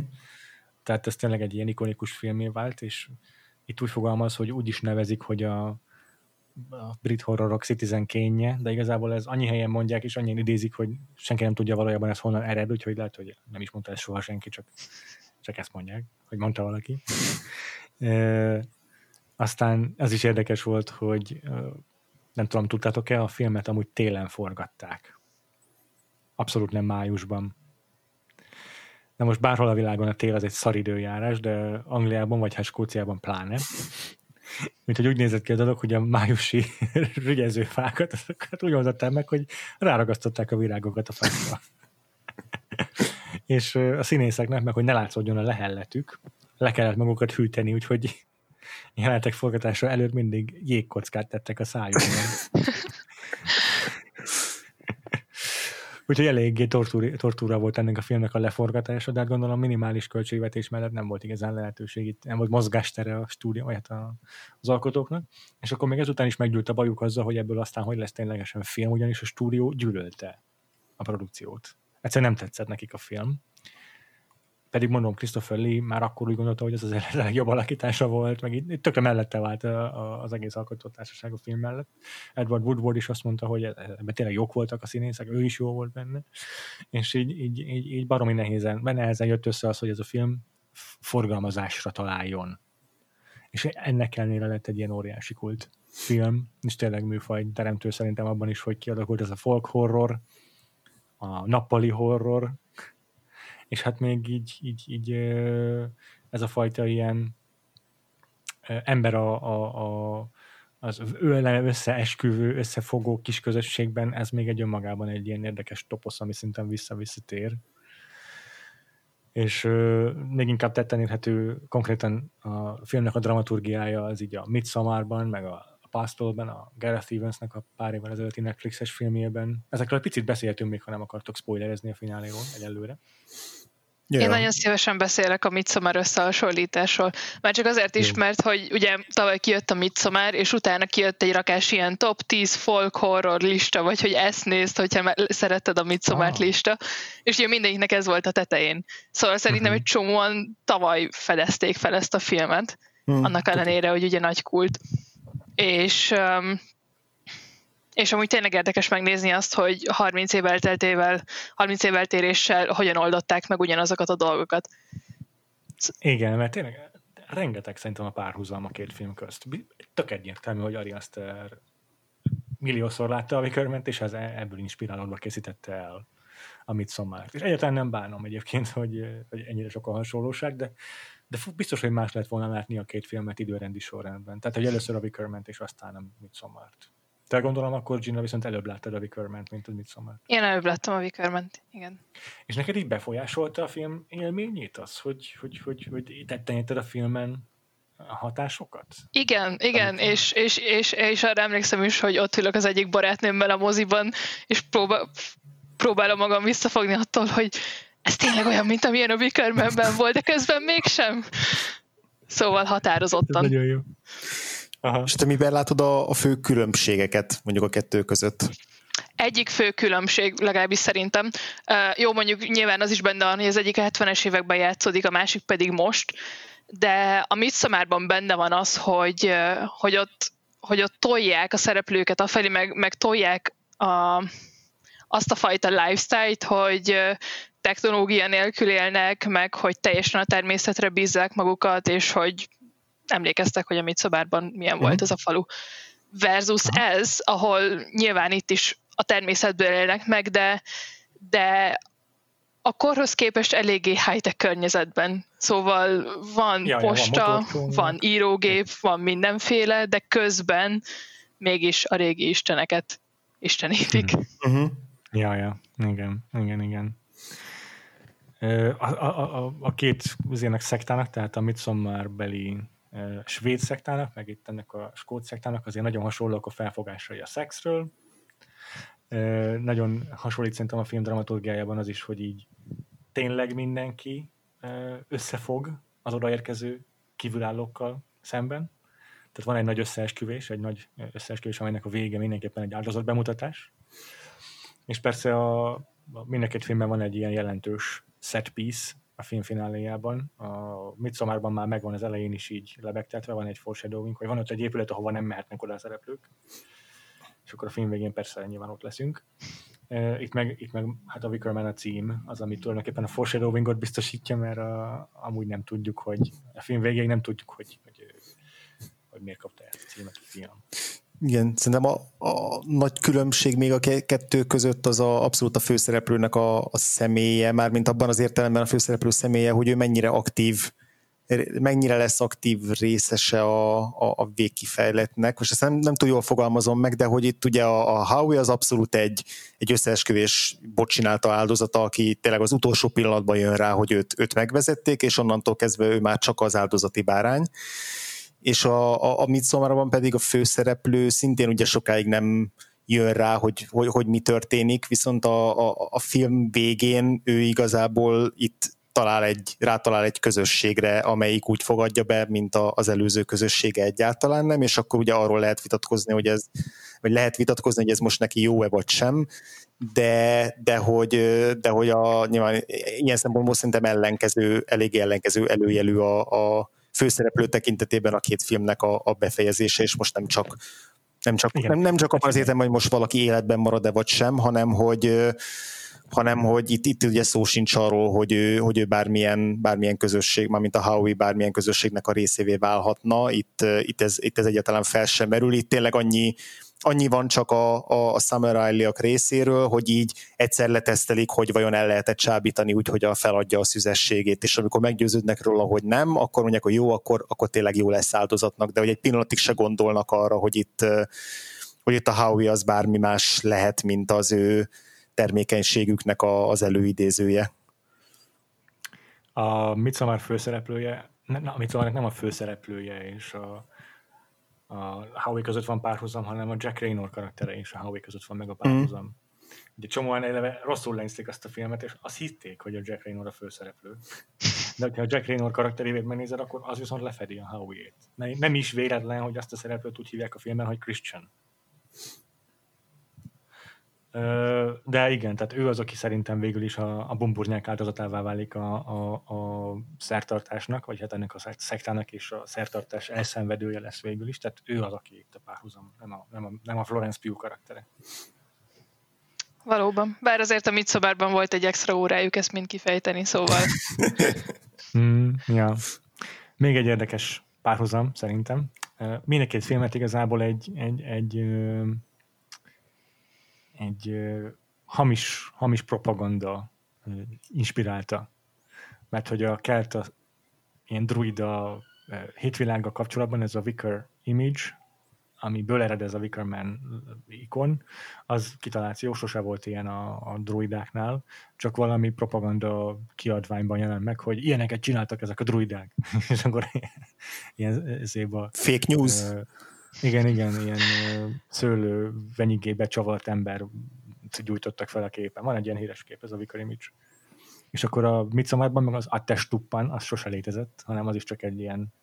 Tehát ez tényleg egy ilyen ikonikus filmé vált, és itt úgy fogalmaz, hogy úgy is nevezik, hogy a, a brit horrorok Citizen kénye, de igazából ez annyi helyen mondják, és annyi idézik, hogy senki nem tudja valójában ez honnan ered, úgyhogy lehet, hogy nem is mondta ezt soha senki, csak, csak ezt mondják, hogy mondta valaki. e, aztán az is érdekes volt, hogy nem tudom, tudtátok-e, a filmet amúgy télen forgatták. Abszolút nem májusban. Na most bárhol a világon a tél az egy szaridőjárás, de Angliában vagy hát Skóciában pláne. Mint hogy úgy nézett ki a dolog, hogy a májusi rügyező fákat, azokat úgy oldották meg, hogy ráragasztották a virágokat a fákra. És a színészeknek meg, hogy ne látszódjon a lehelletük, le kellett magukat hűteni, úgyhogy jelenetek forgatása előtt mindig jégkockát tettek a szájukban. Úgyhogy eléggé tortúra, tortúra volt ennek a filmnek a leforgatása, de hát gondolom minimális költségvetés mellett nem volt igazán lehetőség, itt nem volt mozgástere a stúdió, vagy hát az alkotóknak. És akkor még ezután is meggyűlt a bajuk azzal, hogy ebből aztán hogy lesz ténylegesen film, ugyanis a stúdió gyűlölte a produkciót. Egyszerűen nem tetszett nekik a film pedig mondom, Christopher Lee már akkor úgy gondolta, hogy ez az a legjobb alakítása volt, meg itt, tökre mellette vált az egész alkotótársaság a film mellett. Edward Woodward is azt mondta, hogy ebben tényleg jók voltak a színészek, ő is jó volt benne, és így, így, így, így baromi nehézen, nehezen jött össze az, hogy ez a film forgalmazásra találjon. És ennek ellenére lett egy ilyen óriási kult film, és tényleg műfaj teremtő szerintem abban is, hogy kialakult ez a folk horror, a nappali horror, és hát még így, így, így ez a fajta ilyen ember a, a, a az őle összeesküvő, összefogó kis közösségben, ez még egy önmagában egy ilyen érdekes toposz, ami szinten vissza-visszatér. És ö, még inkább tetten érhető konkrétan a filmnek a dramaturgiája, az így a Midsommarban, meg a Pastolban, a Gareth Evansnek a pár évvel ezelőtti Netflixes filmjében. Ezekről egy picit beszéltünk még, ha nem akartok spoilerezni a fináléról egyelőre. Yeah. Én nagyon szívesen beszélek a Midsommar összehasonlításról. Már csak azért is, mert hogy ugye tavaly kijött a Midsommar, és utána kijött egy rakás ilyen top 10 folk horror lista, vagy hogy ezt nézd, hogyha szeretted a Midsommar ah. lista, és ugye mindegyiknek ez volt a tetején. Szóval szerintem uh-huh. egy csomóan tavaly fedezték fel ezt a filmet, uh-huh. annak ellenére, hogy ugye nagy kult. És um, és amúgy tényleg érdekes megnézni azt, hogy 30 év elteltével, 30 év eltéréssel hogyan oldották meg ugyanazokat a dolgokat. Igen, mert tényleg rengeteg szerintem a párhuzam a két film közt. Tök egyértelmű, hogy Ari Aster milliószor látta a Wickerment, és ez ebből inspirálódva készítette el a Midsommar. És egyáltalán nem bánom egyébként, hogy, hogy ennyire sok a hasonlóság, de de biztos, hogy más lett volna látni a két filmet időrendi sorrendben. Tehát, hogy először a Wicker ment, és aztán a Midsommar-t. Te gondolom, akkor Gina viszont előbb láttad a Wickerman, mint a midsommar Én előbb láttam a wickerman igen. És neked így befolyásolta a film élményét az, hogy, hogy, hogy, hogy tetten érted a filmen a hatásokat? Igen, igen, és, és, és, és arra emlékszem is, hogy ott ülök az egyik barátnőmmel a moziban, és próbál, próbálom magam visszafogni attól, hogy ez tényleg olyan, mint amilyen a Wickermanben volt, de közben mégsem. Szóval határozottan. Ez nagyon jó. Aha. És te miben látod a, a fő különbségeket mondjuk a kettő között? Egyik fő különbség, legalábbis szerintem, jó mondjuk nyilván az is benne van, hogy az egyik a 70-es években játszódik, a másik pedig most, de a Midsommarban benne van az, hogy, hogy, ott, hogy ott tolják a szereplőket afelé, meg, meg tolják a, azt a fajta lifestyle-t, hogy technológia nélkül élnek, meg hogy teljesen a természetre bízzák magukat, és hogy emlékeztek, hogy a Mitszobárban milyen uh-huh. volt ez a falu. Versus uh-huh. ez, ahol nyilván itt is a természetből élnek meg, de, de a korhoz képest eléggé high-tech környezetben. Szóval van ja, posta, van, van írógép, van mindenféle, de közben mégis a régi isteneket istenítik. Uh-huh. Ja, ja, igen, igen, igen. A, a, a, a két üzének szektának, tehát a Midsommar beli svéd szektának, meg itt ennek a skót szektának azért nagyon hasonlóak a felfogásai a szexről. Nagyon hasonlít szerintem a film dramaturgiájában az is, hogy így tényleg mindenki összefog az odaérkező kívülállókkal szemben. Tehát van egy nagy összeesküvés, egy nagy összeesküvés, amelynek a vége mindenképpen egy áldozat bemutatás. És persze a, a mindenkét filmben van egy ilyen jelentős set piece, a film fináléjában. A Midsommarban már megvan az elején is így lebegtetve, van egy foreshadowing, hogy van ott egy épület, ahova nem mehetnek oda a szereplők. És akkor a film végén persze nyilván ott leszünk. Itt meg, itt meg hát a Wickerman a cím, az, ami tulajdonképpen a foreshadowingot biztosítja, mert a, amúgy nem tudjuk, hogy a film végéig nem tudjuk, hogy, hogy, hogy miért kapta ezt a címet a film. Igen, szerintem a, a nagy különbség még a kettő között az a, abszolút a főszereplőnek a, a személye, mármint abban az értelemben a főszereplő személye, hogy ő mennyire aktív, mennyire lesz aktív részese a, a, a végkifejletnek. Most ezt nem, nem túl jól fogalmazom meg, de hogy itt ugye a, a Howie az abszolút egy, egy összeesküvés bocsinálta áldozata, aki tényleg az utolsó pillanatban jön rá, hogy őt, őt megvezették, és onnantól kezdve ő már csak az áldozati bárány és a, a, a Midsommarban pedig a főszereplő szintén ugye sokáig nem jön rá, hogy, hogy, hogy mi történik, viszont a, a, a film végén ő igazából itt talál egy, rátalál egy közösségre, amelyik úgy fogadja be, mint a, az előző közössége egyáltalán nem, és akkor ugye arról lehet vitatkozni, hogy ez, vagy lehet vitatkozni, hogy ez most neki jó-e vagy sem, de, de hogy, de hogy a, nyilván ilyen szempontból szerintem ellenkező, elég ellenkező előjelű a, a, főszereplő tekintetében a két filmnek a, a befejezése, és most nem csak nem csak, Igen. nem, nem csak abban az értem, hogy most valaki életben marad-e vagy sem, hanem hogy hanem hogy itt, itt ugye szó sincs arról, hogy ő, hogy ő bármilyen, bármilyen közösség, mint a Howie bármilyen közösségnek a részévé válhatna, itt, itt, ez, itt ez egyáltalán fel sem merül, itt tényleg annyi, annyi van csak a, a, a Summer riley részéről, hogy így egyszer letesztelik, hogy vajon el lehet csábítani úgy, hogy a feladja a szüzességét, és amikor meggyőződnek róla, hogy nem, akkor mondják, hogy jó, akkor, akkor tényleg jó lesz áldozatnak, de hogy egy pillanatig se gondolnak arra, hogy itt, hogy itt a Howie az bármi más lehet, mint az ő termékenységüknek a, az előidézője. A Midsommar főszereplője, nem, a Midsommar nem a főszereplője, és a, a Howie között van párhuzam, hanem a Jack Raynor karaktere és a Howie között van meg a párhuzam. Mm. Ugye csomóan eleve rosszul lenézték azt a filmet, és azt hitték, hogy a Jack Raynor a főszereplő. De ha a Jack Raynor karakterét megnézed, akkor az viszont lefedi a Howie-ét. Nem is véletlen, hogy azt a szereplőt úgy hívják a filmben, hogy Christian. De igen, tehát ő az, aki szerintem végül is a, a bumburnyák áldozatává válik a, a, a szertartásnak, vagy hát ennek a szektának és a szertartás elszenvedője lesz végül is, tehát ő az, aki itt a párhuzam, nem a, nem a, nem a Florence Pugh karaktere. Valóban. Bár azért a Mitszobárban volt egy extra órájuk ezt mind kifejteni, szóval. mm, ja. Még egy érdekes párhuzam szerintem. Mind a két filmet igazából egy, egy, egy egy hamis, hamis propaganda inspirálta. Mert hogy a kelta ilyen druida hétvilággal kapcsolatban ez a Vicar image, amiből ered ez a Wickerman ikon, az kitaláció, sose volt ilyen a, a druidáknál, csak valami propaganda kiadványban jelent meg, hogy ilyeneket csináltak ezek a druidák. És akkor ilyen ezért a... Fake news. Uh, igen, igen, ilyen szőlő venyigébe csavart ember gyújtottak fel a képen. Van egy ilyen híres kép, ez a Vicar Image. És akkor a Midsommarban meg az Attestuppan, az sose létezett, hanem az is csak egy ilyen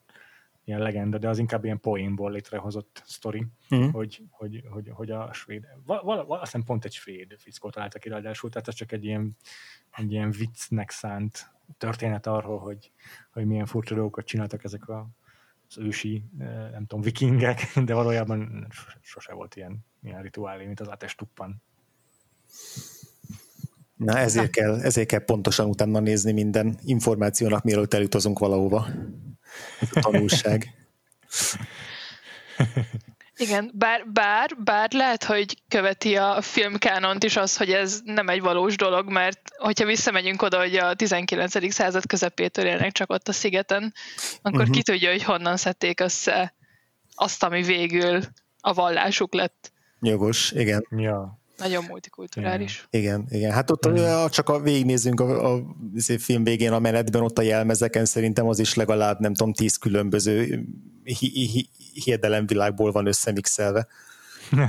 ilyen legenda, de az inkább ilyen poénból létrehozott sztori, mm. hogy, hogy, hogy, hogy, a svéd, val, val, val, azt hiszem pont egy svéd fickó találta ki ráadásul, tehát ez csak egy ilyen, egy ilyen viccnek szánt történet arról, hogy, hogy milyen furcsa dolgokat csináltak ezek a, az ősi, nem tudom, vikingek, de valójában sose volt ilyen, ilyen rituálé, mint az Atestuppan. Na ezért kell, ezért kell pontosan utána nézni minden információnak, mielőtt elutazunk valahova tanulság. Igen, bár, bár, bár lehet, hogy követi a filmkánont is az, hogy ez nem egy valós dolog, mert hogyha visszamegyünk oda, hogy a 19. század közepétől élnek csak ott a szigeten, akkor uh-huh. ki tudja, hogy honnan szedték össze azt, ami végül a vallásuk lett. Jogos, igen. Ja. Nagyon multikulturális. Igen, igen. Hát ott mm. csak a végignézzünk a, a, a film végén a menetben, ott a jelmezeken szerintem az is legalább, nem tudom, tíz különböző hiedelemvilágból van összemixelve.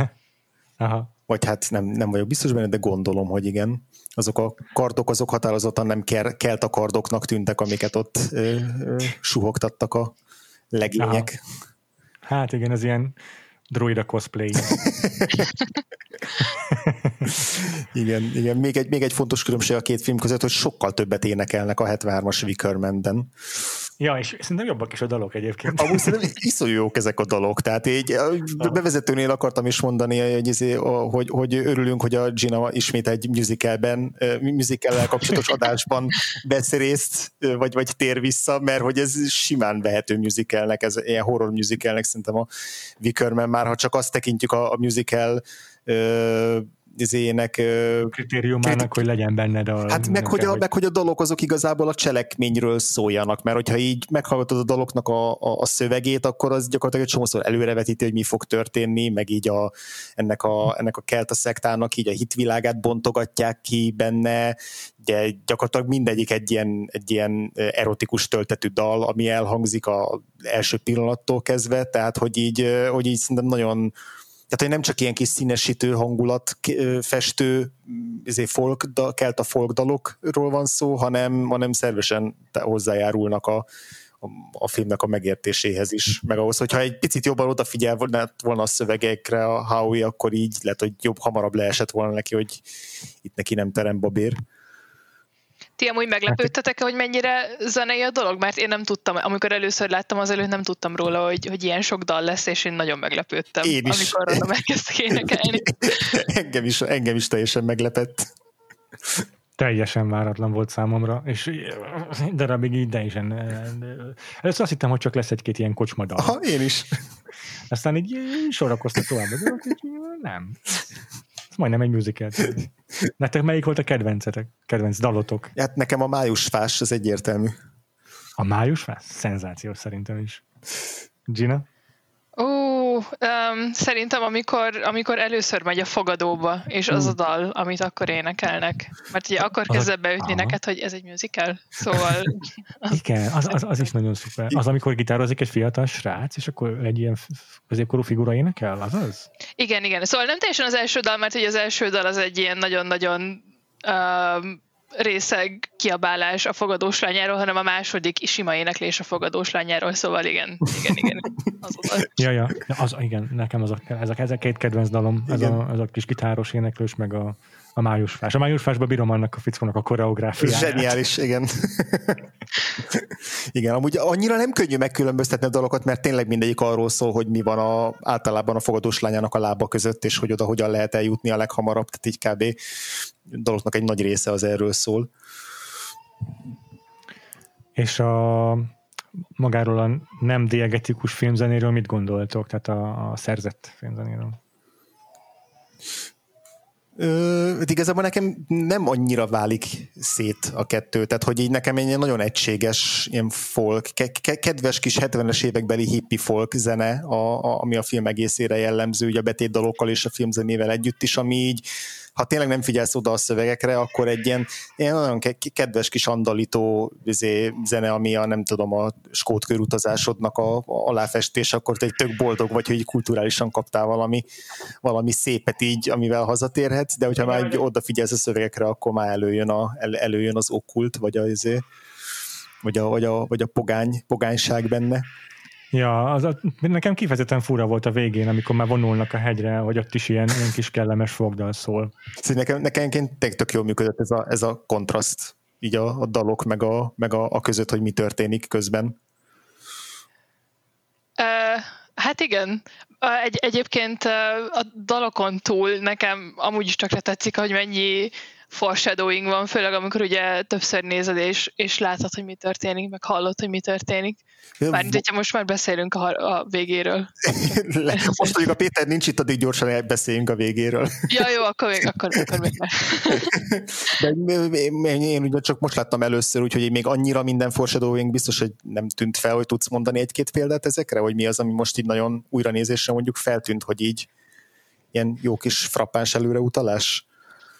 Aha. Vagy hát nem, nem vagyok biztos benne, de gondolom, hogy igen. Azok a kardok, azok határozottan nem kelt a kardoknak tűntek, amiket ott ö, ö, suhogtattak a legények. Aha. Hát igen, ez ilyen droida cosplay. igen, igen. Még egy, még egy fontos különbség a két film között, hogy sokkal többet énekelnek a 73-as Wickermanben. Ja, és szerintem jobbak is a dalok egyébként. Amúgy szerintem iszonyú jók ezek a dalok, tehát így bevezetőnél akartam is mondani, hogy, izé, hogy, hogy örülünk, hogy a Gina ismét egy musicalben, musicallel kapcsolatos adásban vesz részt, vagy, vagy tér vissza, mert hogy ez simán vehető musicalnek, ez ilyen horror musicalnek szerintem a Wickerman már, ha csak azt tekintjük a, a musical izének... Kritériumának, hogy legyen benned a... Hát meg hogy, a, hogy... meg hogy a dolog azok igazából a cselekményről szóljanak, mert hogyha így meghallgatod a dolognak a, a, a szövegét, akkor az gyakorlatilag egy csomószor előrevetíti, hogy mi fog történni, meg így a, ennek, a, ennek a kelta szektának így a hitvilágát bontogatják ki benne, ugye gyakorlatilag mindegyik egy ilyen, egy ilyen erotikus töltetű dal, ami elhangzik az első pillanattól kezdve, tehát hogy így, hogy így szerintem nagyon tehát, hogy nem csak ilyen kis színesítő hangulat festő ezért folk, kelt a folk dalokról van szó, hanem, hanem szervesen hozzájárulnak a, a, a filmnek a megértéséhez is, meg ahhoz, hogyha egy picit jobban odafigyel volna a szövegekre a Howie, akkor így lehet, hogy jobb, hamarabb leesett volna neki, hogy itt neki nem terem babér. Ti amúgy meglepődtetek hogy mennyire zenei a dolog? Mert én nem tudtam, amikor először láttam az előtt, nem tudtam róla, hogy, hogy ilyen sok dal lesz, és én nagyon meglepődtem, én is. amikor arra megkezdtek énekelni. engem, is, engem is teljesen meglepett. Teljesen váratlan volt számomra, és darabig így teljesen... Először azt hittem, hogy csak lesz egy-két ilyen kocsmadal. Aha, én is. Aztán így sorakozta tovább, de nem majdnem egy musical. Nektek melyik volt a kedvencetek? Kedvenc dalotok? Hát nekem a májusfás, az egyértelmű. A májusfás? Szenzációs szerintem is. Gina? Ó, um, szerintem amikor, amikor először megy a fogadóba, és az a dal, amit akkor énekelnek. Mert ugye akkor kezd beütni neked, hogy ez egy musical. Szóval... Az, Igen, az, az, az, is nagyon szuper. Az, amikor gitározik egy fiatal srác, és akkor egy ilyen középkorú figura énekel, az az? Igen, igen. Szóval nem teljesen az első dal, mert ugye az első dal az egy ilyen nagyon-nagyon um, részeg kiabálás a fogadós lányáról, hanem a második sima éneklés a fogadós lányáról, szóval igen, igen, igen. Az az. Ja, ja, az, igen, nekem az a, ez a, ez a két kedvenc dalom, ez a, ez a kis gitáros éneklős, meg a, a májusfás. A májusfásban bírom annak a fickónak a koreográfiáját. Zseniális, igen. igen, amúgy annyira nem könnyű megkülönböztetni a dalokat, mert tényleg mindegyik arról szól, hogy mi van a, általában a fogadós lányának a lába között, és hogy oda hogyan lehet eljutni a leghamarabb, tehát így kb. dolognak egy nagy része az erről szól. És a magáról a nem diegetikus filmzenéről mit gondoltok? Tehát a, a szerzett filmzenéről? Ö, igazából nekem nem annyira válik szét a kettő, tehát hogy így nekem egy nagyon egységes ilyen folk, ke- kedves kis 70-es évekbeli hippi folk zene, a, a, ami a film egészére jellemző, ugye a betétdalokkal és a filmzenével együtt is, ami így ha tényleg nem figyelsz oda a szövegekre, akkor egy ilyen, ilyen nagyon kedves kis andalító izé, zene, ami a nem tudom, a skót körutazásodnak a, a aláfestés, akkor te egy tök boldog vagy, hogy kulturálisan kaptál valami, valami szépet így, amivel hazatérhetsz, de hogyha már odafigyelsz a szövegekre, akkor már előjön, a, el, előjön az okkult, vagy a, izé, vagy a, vagy a, vagy a pogány, pogányság benne. Ja, az, nekem kifejezetten fura volt a végén, amikor már vonulnak a hegyre, hogy ott is ilyen, ilyen kis kellemes fogdal szól. Szóval nekem, nekem tényleg tök jól működött ez a, ez a kontraszt, így a, a dalok, meg, a, meg a, a között, hogy mi történik közben. Uh, hát igen. Egy, egyébként a dalokon túl nekem amúgy is tökre tetszik, hogy mennyi foreshadowing van, főleg amikor ugye többször nézed és, és látod, hogy mi történik, meg hallod, hogy mi történik. Bármint, hogyha most már beszélünk a, a végéről. most mondjuk a Péter nincs itt, addig gyorsan beszéljünk a végéről. ja, jó, akkor még, akkor, akkor még De én, én ugye csak most láttam először, úgyhogy még annyira minden foreshadowing biztos, hogy nem tűnt fel, hogy tudsz mondani egy-két példát ezekre, hogy mi az, ami most így nagyon újranézésre mondjuk feltűnt, hogy így ilyen jó kis frappáns előreutalás?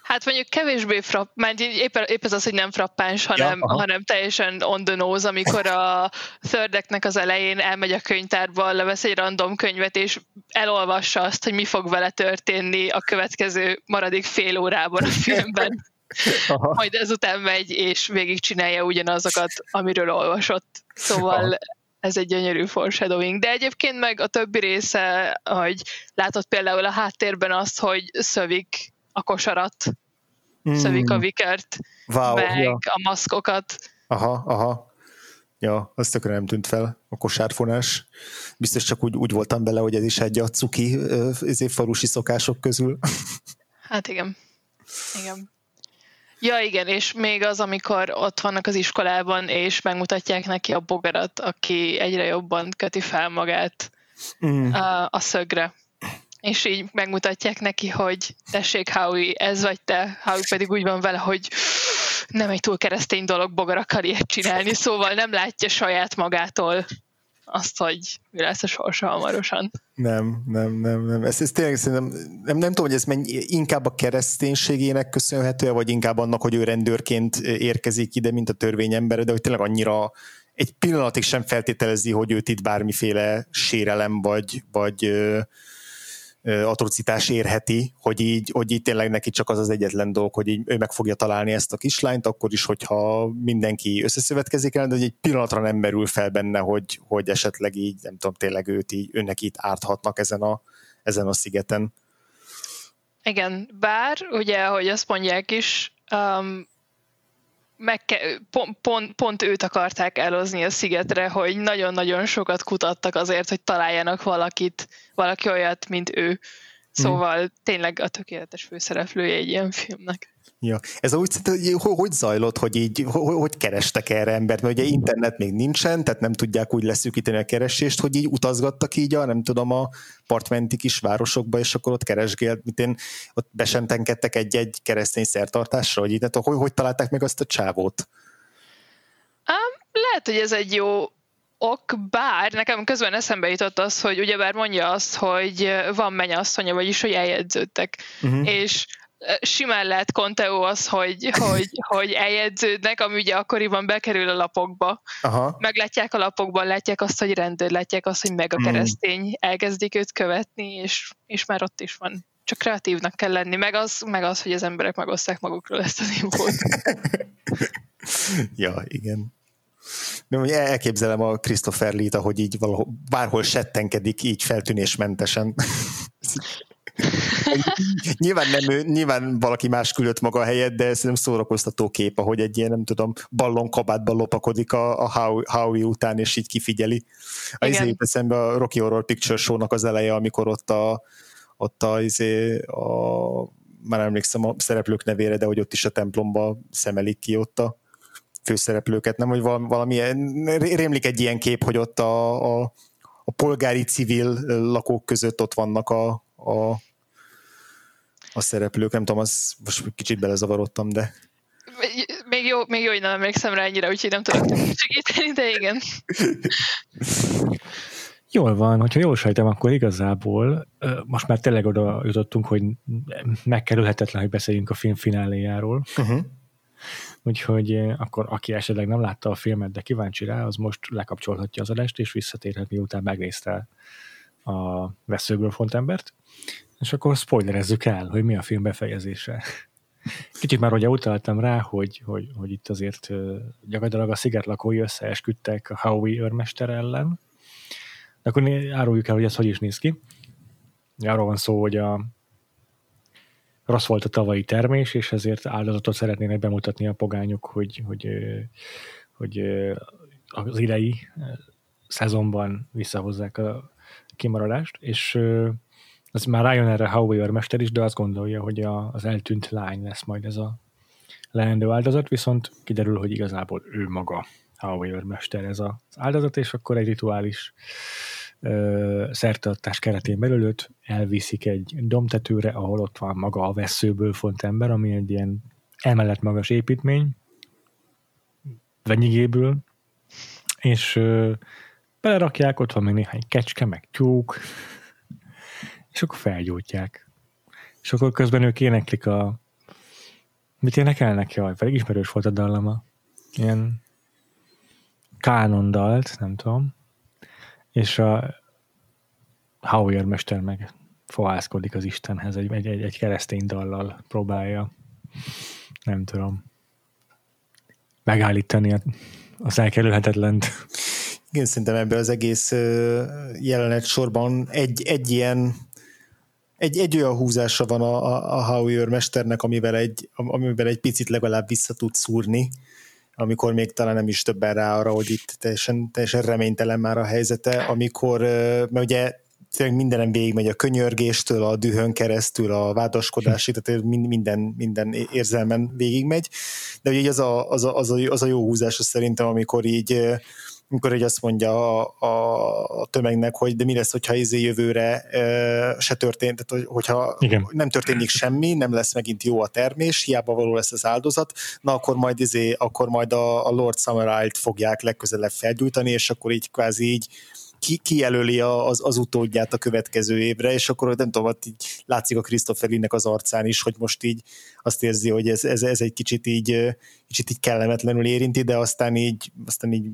Hát mondjuk kevésbé frapp, mert épp, épp ez az, hogy nem frappáns, hanem, ja, hanem teljesen on the nose, amikor a thirdeknek az elején elmegy a könyvtárba, levesz egy random könyvet, és elolvassa azt, hogy mi fog vele történni a következő maradék fél órában a filmben. Aha. Majd ezután megy, és végigcsinálja ugyanazokat, amiről olvasott. Szóval Aha. ez egy gyönyörű foreshadowing. De egyébként meg a többi része, hogy látod például a háttérben azt, hogy szövik a kosarat, mm. szövik a vikert, wow, meg ja. a maszkokat. Aha, aha. Ja, azt tökre nem tűnt fel, a kosárfonás. Biztos csak úgy, úgy voltam bele, hogy ez is egy a cuki ezért falusi szokások közül. Hát igen. Igen. Ja, igen, és még az, amikor ott vannak az iskolában, és megmutatják neki a bogarat, aki egyre jobban köti fel magát mm. a, a szögre és így megmutatják neki, hogy tessék, Howie, ez vagy te, Howie pedig úgy van vele, hogy nem egy túl keresztény dolog bogarak ilyet csinálni, szóval nem látja saját magától azt, hogy mi lesz a sorsa hamarosan. Nem, nem, nem, nem. Ez, ez tényleg szerintem, nem, nem tudom, hogy ez mennyi, inkább a kereszténységének köszönhető, vagy inkább annak, hogy ő rendőrként érkezik ide, mint a törvényember, de hogy tényleg annyira egy pillanatig sem feltételezi, hogy őt itt bármiféle sérelem, vagy, vagy atrocitás érheti, hogy így, hogy így tényleg neki csak az az egyetlen dolog, hogy így ő meg fogja találni ezt a kislányt, akkor is, hogyha mindenki összeszövetkezik el, de egy pillanatra nem merül fel benne, hogy, hogy esetleg így, nem tudom, tényleg őt így, önnek itt árthatnak ezen a, ezen a szigeten. Igen, bár ugye, hogy azt mondják is, um, meg pont, pont, pont őt akarták elozni a szigetre, hogy nagyon-nagyon sokat kutattak azért, hogy találjanak valakit, valaki olyat, mint ő. Szóval hmm. tényleg a tökéletes főszereplője egy ilyen filmnek. Ja. Ez úgy hogy, hogy zajlott, hogy így, hogy, hogy kerestek erre embert, mert ugye internet még nincsen, tehát nem tudják úgy leszűkíteni a keresést, hogy így utazgattak így a, nem tudom, a partmenti kis városokba, és akkor ott keresgélt, mint én, ott besentenkedtek egy-egy keresztény szertartásra, hogy így, tehát hogy, hogy találták meg azt a csávót? Um, lehet, hogy ez egy jó ok, bár nekem közben eszembe jutott az, hogy ugyebár mondja azt, hogy van mennyasszonya, vagyis hogy eljegyződtek. Uh-huh. És simán lehet Conteo az, hogy, hogy, hogy eljegyződnek, ami ugye akkoriban bekerül a lapokba. Aha. Meglátják a lapokban, látják azt, hogy rendőr, látják azt, hogy meg a hmm. keresztény, elkezdik őt követni, és, és már ott is van. Csak kreatívnak kell lenni, meg az, meg az hogy az emberek megosztják magukról ezt az infót. ja, igen. De hogy elképzelem a Christopher Lee-t, ahogy így valahol, bárhol settenkedik, így feltűnésmentesen nyilván, nem ő, nyilván valaki más küldött maga a helyet, de szerintem szórakoztató kép, ahogy egy ilyen, nem tudom, ballonkabátban lopakodik a, a Howie után, és így kifigyeli. A izé eszembe a Rocky Horror Picture Show-nak az eleje, amikor ott a, ott a, izé, a már emlékszem a szereplők nevére, de hogy ott is a templomba szemelik ki ott a főszereplőket, nem, hogy valami, valami rémlik egy ilyen kép, hogy ott a, a, a polgári civil lakók között ott vannak a, a a szereplők, nem tudom, az most kicsit belezavarodtam, de... Még jó, még jó, hogy nem emlékszem rá ennyire, úgyhogy nem tudok segíteni, de igen. Jól van, hogyha jól sejtem, akkor igazából most már tényleg oda jutottunk, hogy megkerülhetetlen, hogy beszéljünk a film fináléjáról. Uh-huh. Úgyhogy akkor aki esetleg nem látta a filmet, de kíváncsi rá, az most lekapcsolhatja az adást, és visszatérhet, miután megnézte a veszőből embert. És akkor spoilerezzük el, hogy mi a film befejezése. Kicsit már ugye utaltam rá, hogy, hogy, hogy itt azért gyakorlatilag a sziget lakói összeesküdtek a Howie őrmester ellen, de akkor áruljuk el, hogy ez hogy is néz ki. Arról van szó, hogy a rossz volt a tavalyi termés, és ezért áldozatot szeretnének bemutatni a pogányok, hogy, hogy, hogy az idei szezonban visszahozzák a kimaradást, és az már rájön erre Howie mester is, de azt gondolja, hogy a, az eltűnt lány lesz majd ez a leendő áldozat, viszont kiderül, hogy igazából ő maga Howie mester ez az áldozat, és akkor egy rituális szertartás keretén belül őt elviszik egy domtetőre, ahol ott van maga a veszőből font ember, ami egy ilyen emelet magas építmény, venyigéből, és ö, belerakják, ott van még néhány kecske, meg tyúk, és akkor felgyújtják. És akkor közben ők éneklik a... Mit énekelnek? Jaj, pedig ismerős volt a dallama. Ilyen kánondalt, nem tudom és a Hauer mester meg fohászkodik az Istenhez, egy, egy, egy keresztény dallal próbálja, nem tudom, megállítani az elkerülhetetlent. Igen, szerintem ebben az egész jelenet sorban egy, egy ilyen egy, egy olyan húzása van a, a, a Hauer mesternek, amivel egy, amivel egy picit legalább vissza tud szúrni, amikor még talán nem is többen rá arra, hogy itt teljesen, teljesen reménytelen már a helyzete, amikor, mert ugye tényleg mindenem végigmegy a könyörgéstől, a dühön keresztül, a vádaskodásig, tehát minden, minden érzelmen végigmegy, de ugye az a, az a, az a, az a jó húzás szerintem, amikor így amikor egy azt mondja a, a, a tömegnek, hogy de mi lesz, hogyha izé jövőre e, se történt, tehát hogyha Igen. nem történik semmi, nem lesz megint jó a termés, hiába való lesz az áldozat, na akkor majd izé, akkor majd a, a Lord Summerite fogják legközelebb felgyújtani, és akkor így kvázi így ki, kijelöli az, az utódját a következő évre, és akkor nem tudom, így látszik a Christopher az arcán is, hogy most így azt érzi, hogy ez, ez, ez egy kicsit így, kicsit így kellemetlenül érinti, de aztán így, aztán így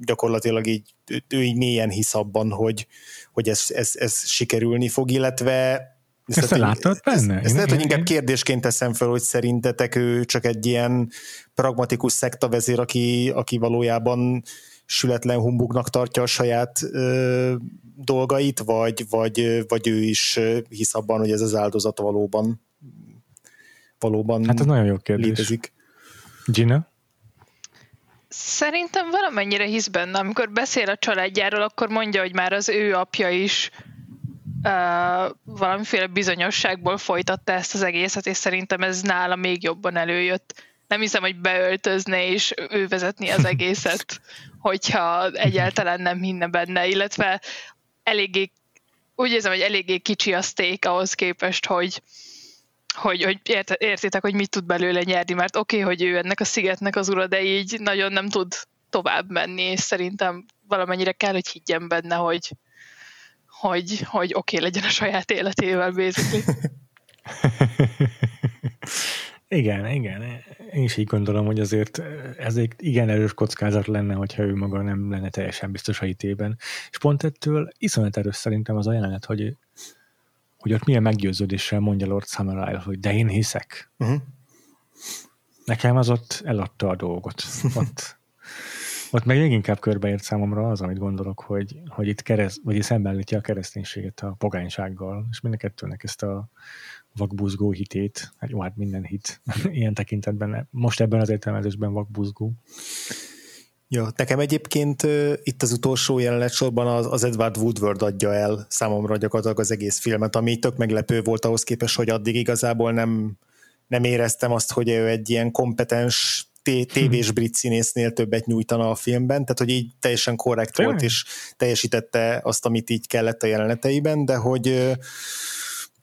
gyakorlatilag így, ő így mélyen hisz abban, hogy, hogy ez, ez, ez sikerülni fog, illetve ezt, ezt láttad benne? Ezt, ezt lehet, hogy inkább kérdésként teszem fel, hogy szerintetek ő csak egy ilyen pragmatikus szektavezér, aki, aki valójában sületlen humbugnak tartja a saját ö, dolgait, vagy, vagy, vagy ő is hisz abban, hogy ez az áldozat valóban valóban Hát ez nagyon jó kérdés. létezik. Gina? Szerintem valamennyire hisz benne. Amikor beszél a családjáról, akkor mondja, hogy már az ő apja is uh, valamiféle bizonyosságból folytatta ezt az egészet, és szerintem ez nála még jobban előjött. Nem hiszem, hogy beöltözne és ő vezetni az egészet, hogyha egyáltalán nem hinne benne, illetve eléggé, úgy érzem, hogy eléggé kicsi a steak ahhoz képest, hogy, hogy, hogy ért, értitek, hogy mit tud belőle nyerni, mert oké, okay, hogy ő ennek a szigetnek az ura, de így nagyon nem tud tovább menni, és szerintem valamennyire kell, hogy higgyen benne, hogy, hogy, hogy oké okay legyen a saját életével, basically. igen, igen. Én is így gondolom, hogy azért ez egy igen erős kockázat lenne, hogyha ő maga nem lenne teljesen biztos a hitében. És pont ettől iszonyat erős szerintem az a jelenet, hogy hogy ott milyen meggyőződéssel mondja Lord Summerisle, hogy de én hiszek. Uh-huh. Nekem az ott eladta a dolgot. Ott, ott meg még inkább körbeért számomra az, amit gondolok, hogy, hogy itt kereszt, vagy szembenlítja a kereszténységet a pogánysággal, és mind a kettőnek ezt a vakbuzgó hitét, hát jó, hát minden hit ilyen tekintetben, most ebben az értelmezésben vakbuzgó. Ja, nekem egyébként uh, itt az utolsó jelenet sorban az, az Edward Woodward adja el számomra gyakorlatilag az egész filmet, ami tök meglepő volt ahhoz képest, hogy addig igazából nem, nem éreztem azt, hogy ő egy ilyen kompetens tévés hm. brit színésznél többet nyújtana a filmben, tehát hogy így teljesen korrekt volt, és teljesítette azt, amit így kellett a jeleneteiben, de hogy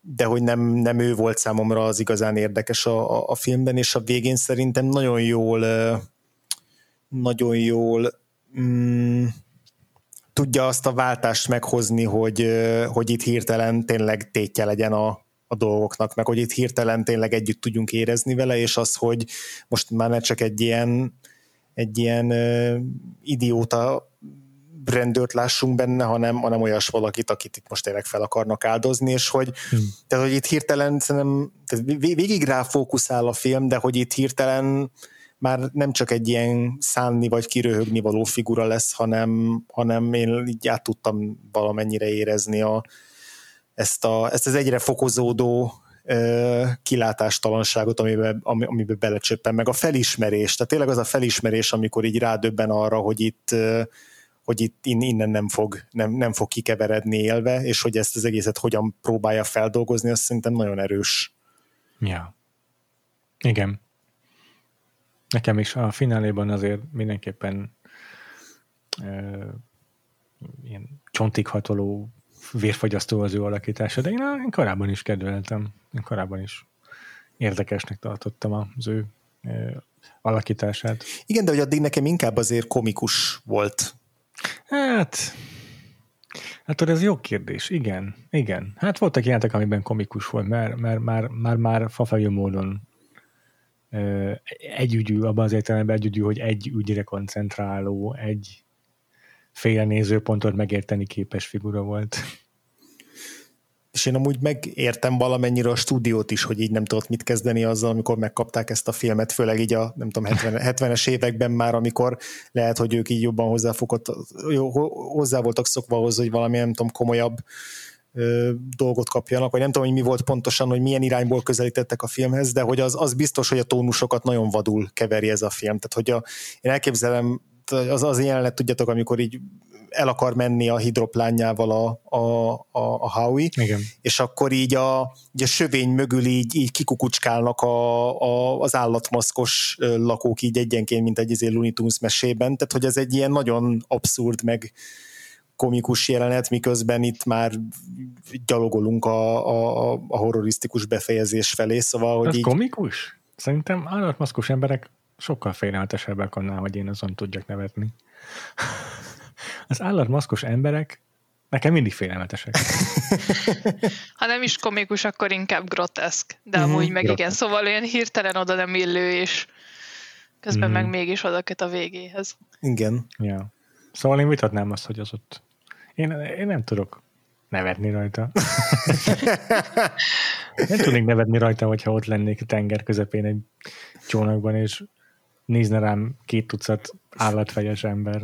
de hogy nem, nem ő volt számomra az igazán érdekes a, a, a filmben, és a végén szerintem nagyon jól nagyon jól mm, tudja azt a váltást meghozni, hogy, hogy itt hirtelen tényleg tétje legyen a, a dolgoknak, meg hogy itt hirtelen tényleg együtt tudjunk érezni vele, és az, hogy most már ne csak egy ilyen, egy ilyen uh, idióta rendőrt lássunk benne, hanem, hanem olyas valakit, akit itt most tényleg fel akarnak áldozni, és hogy, hmm. tehát, hogy itt hirtelen szerintem, tehát végig rá fókuszál a film, de hogy itt hirtelen már nem csak egy ilyen szánni vagy kiröhögni való figura lesz, hanem, hanem én így át tudtam valamennyire érezni a, ezt, a, ezt az egyre fokozódó kilátástalanságot, amiben, amiben belecsöppen, meg a felismerés, tehát tényleg az a felismerés, amikor így rádöbben arra, hogy itt, hogy itt innen nem fog, nem, nem fog kikeveredni élve, és hogy ezt az egészet hogyan próbálja feldolgozni, azt szerintem nagyon erős. Ja. Igen. Nekem is a fináléban azért mindenképpen ö, ilyen csontig hatoló vérfagyasztó az ő alakítása, de én, én korábban is kedveltem. Én korábban is érdekesnek tartottam az ő ö, alakítását. Igen, de hogy addig nekem inkább azért komikus volt. Hát, hát ez jó kérdés, igen, igen. Hát voltak ilyenek, amiben komikus volt, mert, mert már, már, már fafejű módon együgyű, abban az értelemben együgyű, hogy egy ügyre koncentráló, egy féle nézőpontot megérteni képes figura volt. És én amúgy megértem valamennyire a stúdiót is, hogy így nem tudott mit kezdeni azzal, amikor megkapták ezt a filmet, főleg így a nem tudom, 70, 70-es években már, amikor lehet, hogy ők így jobban hozzáfogott, hozzá voltak szokva ahhoz, hogy valami nem tudom, komolyabb dolgot kapjanak, vagy nem tudom, hogy mi volt pontosan, hogy milyen irányból közelítettek a filmhez, de hogy az, az biztos, hogy a tónusokat nagyon vadul keveri ez a film. Tehát, hogy a, én elképzelem, az az jelenet, tudjátok, amikor így el akar menni a hidroplánjával a, a, a, a Howie, Igen. és akkor így a, így a sövény mögül így, így kikukucskálnak a, a, az állatmaszkos lakók így egyenként, mint egy izé Looney Tunes mesében, tehát hogy ez egy ilyen nagyon abszurd, meg, komikus jelenet, miközben itt már gyalogolunk a, a, a horrorisztikus befejezés felé, szóval, hogy Ez így... komikus? Szerintem állatmaszkos emberek sokkal félelmetesebbek annál, hogy én azon tudjak nevetni. Az állatmaszkos emberek nekem mindig félelmetesek. ha nem is komikus, akkor inkább groteszk. De uh-huh, amúgy meg groteszk. igen, szóval olyan hirtelen oda nem illő, és közben uh-huh. meg mégis oda a végéhez. Igen. Ja. Szóval én vitatnám azt, hogy az ott én, én nem tudok nevetni rajta. nem tudnék nevetni rajta, hogyha ott lennék a tenger közepén egy csónakban, és nézne rám két tucat állatfejes ember.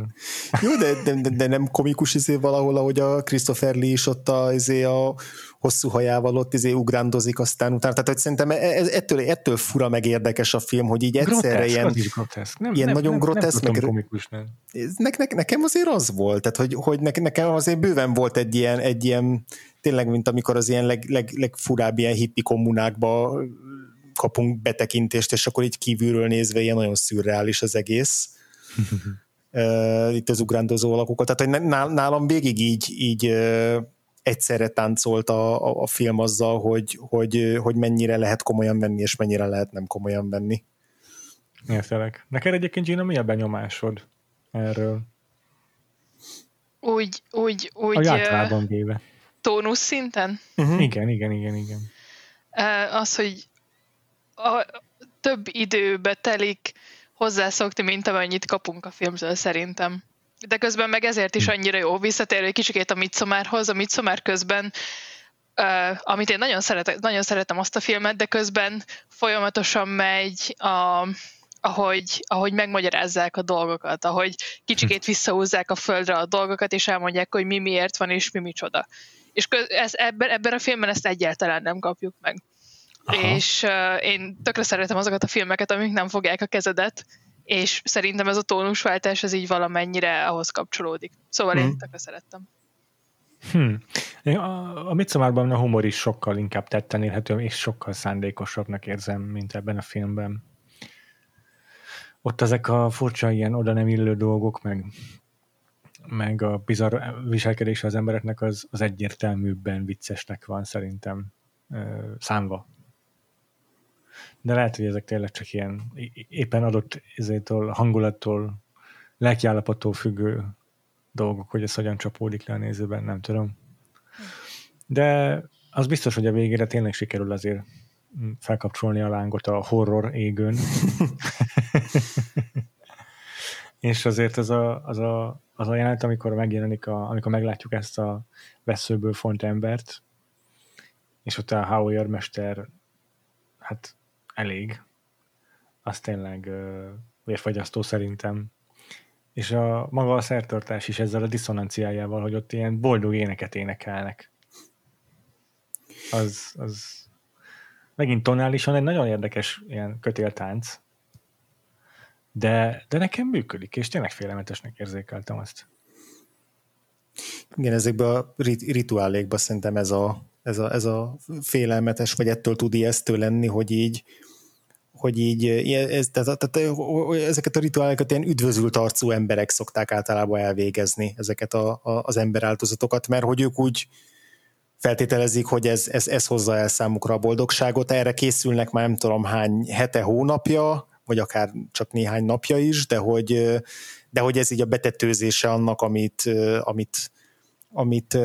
Jó, de, de, de nem komikus izé valahol, ahogy a Christopher Lee is ott a, izé a hosszú hajával ott izé ugrándozik aztán utána. Tehát hogy szerintem e, ez, ettől, ettől fura meg érdekes a film, hogy így egyszerre groteszk, ilyen, is groteszk. Nem, ilyen nem, nagyon nem, groteszk. Nem meg, komikus, nem. Ne, ne, nekem azért az volt, tehát hogy, hogy ne, nekem azért bőven volt egy ilyen, egy ilyen tényleg, mint amikor az ilyen leg, leg, legfurább ilyen hippi kommunákba kapunk betekintést, és akkor így kívülről nézve ilyen nagyon szürreális az egész. itt az ugrándozó alakokat. Tehát hogy nálam végig így, így egyszerre táncolt a, a, a film azzal, hogy, hogy, hogy mennyire lehet komolyan venni, és mennyire lehet nem komolyan venni. Értelek. Neked egyébként Gina, mi a benyomásod erről? Úgy, úgy, úgy... A általában véve. Tónusz szinten? Uh-huh. Igen, igen, igen, igen. Az, hogy a, több időbe telik hozzászokni, mint amennyit kapunk a filmtől szerintem. De közben meg ezért is hm. annyira jó visszatérő egy kicsikét a Midsommarhoz. A Midsommar közben Uh, amit én nagyon, szeretek, nagyon szeretem azt a filmet, de közben folyamatosan megy, a, ahogy, ahogy megmagyarázzák a dolgokat, ahogy kicsikét hm. visszahúzzák a földre a dolgokat, és elmondják, hogy mi miért van, és mi micsoda. És köz, ez, ebben, ebben a filmben ezt egyáltalán nem kapjuk meg. Aha. és uh, én tökre szeretem azokat a filmeket, amik nem fogják a kezedet, és szerintem ez a tónusváltás ez így valamennyire ahhoz kapcsolódik. Szóval hmm. én tökre szerettem. Hmm. A, a Midsommarban a humor is sokkal inkább tetten érhető, és sokkal szándékosabbnak érzem, mint ebben a filmben. Ott ezek a furcsa ilyen oda nem illő dolgok, meg, meg a bizarr viselkedése az embereknek az, az egyértelműbben viccesnek van szerintem számva. De lehet, hogy ezek tényleg csak ilyen éppen adott izétől, hangulattól, lelkiállapottól függő dolgok, hogy ez hogyan csapódik le a nézőben, nem tudom. De az biztos, hogy a végére tényleg sikerül azért felkapcsolni a lángot a horror égőn. és azért az a, az a, az a jelenet, amikor megjelenik, a, amikor meglátjuk ezt a veszőből font embert, és ott a Howard mester, hát elég, az tényleg uh, vérfagyasztó szerintem. És a maga a szertartás is ezzel a diszonanciájával, hogy ott ilyen boldog éneket énekelnek. Az, az megint tonálisan egy nagyon érdekes ilyen kötéltánc, de, de nekem működik, és tényleg félelmetesnek érzékeltem azt. Igen, ezekben a rituálékban szerintem ez a, ez a, ez a félelmetes, vagy ettől tud ijesztő lenni, hogy így, hogy így ez, tehát, tehát, ezeket a rituálékat ilyen üdvözült arcú emberek szokták általában elvégezni, ezeket a, a, az emberáldozatokat, mert hogy ők úgy feltételezik, hogy ez, ez, ez hozza el számukra a boldogságot, erre készülnek már nem tudom hány hete, hónapja, vagy akár csak néhány napja is, de hogy, de hogy ez így a betetőzése annak, amit, amit, amit,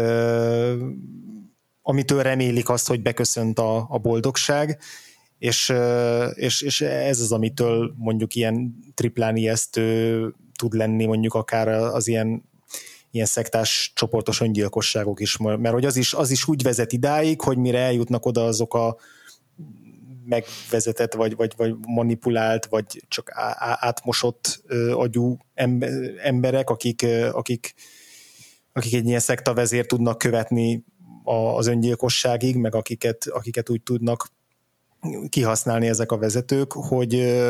amitől remélik azt, hogy beköszönt a, a boldogság, és, és, és ez az, amitől mondjuk ilyen triplán ijesztő tud lenni mondjuk akár az ilyen ilyen szektás csoportos öngyilkosságok is, mert hogy az is, az is úgy vezet idáig, hogy mire eljutnak oda azok a megvezetett, vagy, vagy, vagy manipulált, vagy csak átmosott agyú emberek, akik, akik, akik egy ilyen szekta vezér tudnak követni az öngyilkosságig, meg akiket, akiket úgy tudnak kihasználni ezek a vezetők, hogy,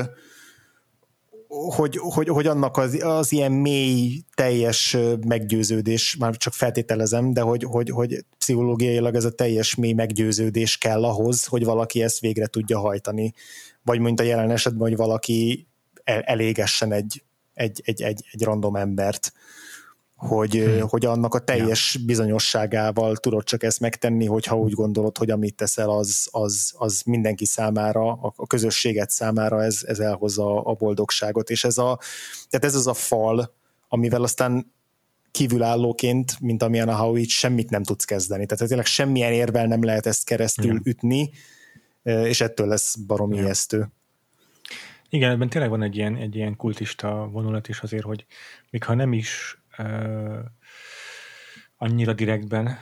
hogy, hogy, hogy annak az, az ilyen mély, teljes meggyőződés, már csak feltételezem, de hogy, hogy, hogy pszichológiailag ez a teljes mély meggyőződés kell ahhoz, hogy valaki ezt végre tudja hajtani. Vagy mint a jelen esetben, hogy valaki el, elégessen egy, egy, egy, egy, egy random embert hogy, hmm. hogy annak a teljes ja. bizonyosságával tudod csak ezt megtenni, hogyha úgy gondolod, hogy amit teszel, az, az, az mindenki számára, a, a közösséget számára ez, ez elhozza a boldogságot, és ez a, tehát ez az a fal, amivel aztán kívülállóként, mint amilyen a Howie, semmit nem tudsz kezdeni. Tehát tényleg semmilyen érvel nem lehet ezt keresztül ja. ütni, és ettől lesz baromi ja. ijesztő. Igen, ebben tényleg van egy ilyen, egy ilyen kultista vonulat is azért, hogy még ha nem is annyira direktben,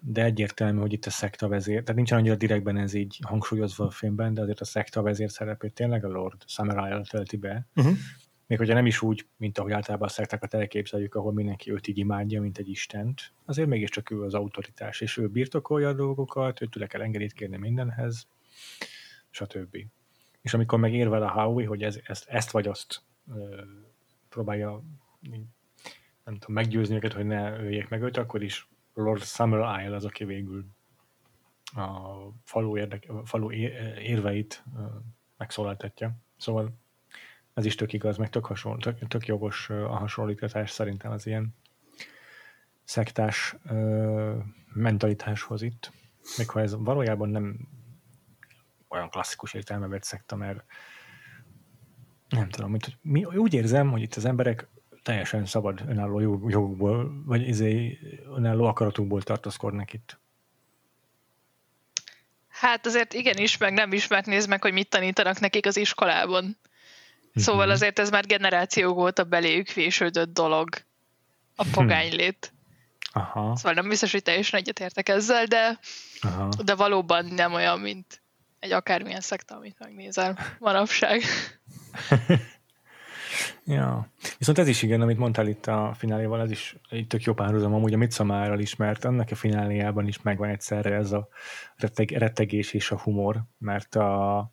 de egyértelmű, hogy itt a szekta vezér, tehát nincsen annyira direktben ez így hangsúlyozva a filmben, de azért a szekta vezér szerepét tényleg a Lord Samurai tölti be. Uh-huh. Még hogyha nem is úgy, mint ahogy általában a szektákat elképzeljük, ahol mindenki őt így imádja, mint egy istent, azért mégiscsak ő az autoritás, és ő birtokolja a dolgokat, őt tőle kell engedélyt kérni mindenhez, stb. És amikor megérvel a Howie, hogy ez, ezt, ezt vagy azt ö, próbálja nem tudom, meggyőzni őket, hogy ne öljék meg őt, akkor is Lord Summer Isle az, aki végül a falu, érdeke, a falu érveit megszólaltatja. Szóval ez is tök igaz, meg tök, hasonló, tök, tök jogos a hasonlítgatás szerintem az ilyen szektás ö, mentalitáshoz itt. Még ha ez valójában nem olyan klasszikus értelme szekta, mert nem tudom, mint, hogy mi, úgy érzem, hogy itt az emberek teljesen szabad önálló jogokból, vagy izé, önálló akaratukból tartózkodnak itt. Hát azért igenis, meg nem is megnéz meg, hogy mit tanítanak nekik az iskolában. Szóval mm-hmm. azért ez már generációk óta beléjük vésődött dolog. A hm. pogánylét. Aha. Szóval nem biztos, hogy teljesen egyetértek ezzel, de, Aha. de valóban nem olyan, mint egy akármilyen szekta, amit megnézel manapság. Ja. Viszont ez is igen, amit mondtál itt a fináléval, ez is egy tök jó párhuzam amúgy a Midsommarral is, mert annak a fináléjában is megvan egyszerre ez a retteg, rettegés és a humor, mert a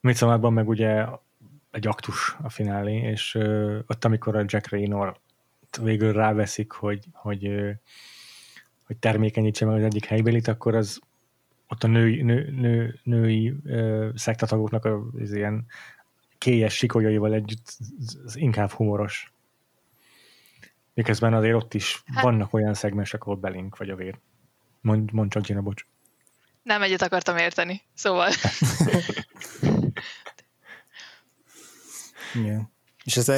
Midsommarban meg ugye egy aktus a finálé, és ö, ott amikor a Jack Raynor végül ráveszik, hogy, hogy, ö, hogy termékenyítse meg az egyik helybélit, akkor az ott a női, nő, nő, női ö, szektatagoknak az ilyen kélyes sikolyaival együtt az inkább humoros. Miközben azért ott is hát, vannak olyan szegmensek, ahol belink vagy a vér. Mond, mond csak Gina, bocs. Nem egyet akartam érteni, szóval. Igen. És ez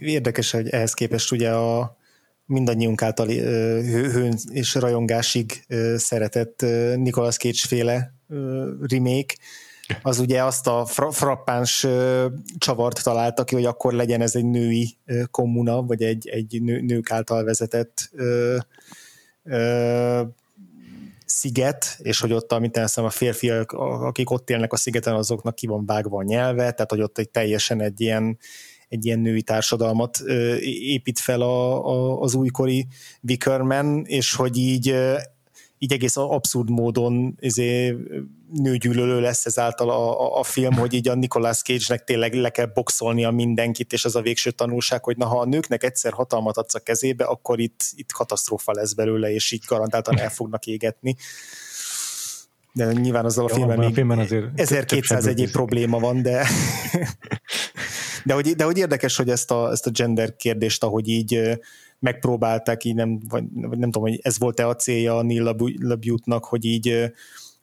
érdekes, hogy ehhez képest ugye a mindannyiunk által hőn és rajongásig szeretett Nicolas Cage féle remake, az ugye azt a fra- frappáns csavart találta ki, hogy akkor legyen ez egy női kommuna, vagy egy, egy nő, nők által vezetett ö, ö, sziget, és hogy ott, amit elszem, a férfiak, akik ott élnek a szigeten, azoknak ki van vágva a nyelve, tehát hogy ott egy teljesen egy ilyen, egy ilyen női társadalmat épít fel a, a, az újkori Wickerman, és hogy így így egész abszurd módon izé, nőgyűlölő lesz ezáltal a, a, a film, hogy így a Nicolas Cage-nek tényleg le kell boxolnia mindenkit, és az a végső tanulság, hogy na, ha a nőknek egyszer hatalmat adsz a kezébe, akkor itt, itt katasztrófa lesz belőle, és így garantáltan el fognak égetni. De nyilván azzal a Jó, filmben a filmben azért 1200 egyéb probléma van, de de hogy, de hogy érdekes, hogy ezt a, ezt a gender kérdést, ahogy így megpróbálták, így nem, vagy nem tudom, hogy ez volt-e a célja a Neil LaBute-nak, hogy így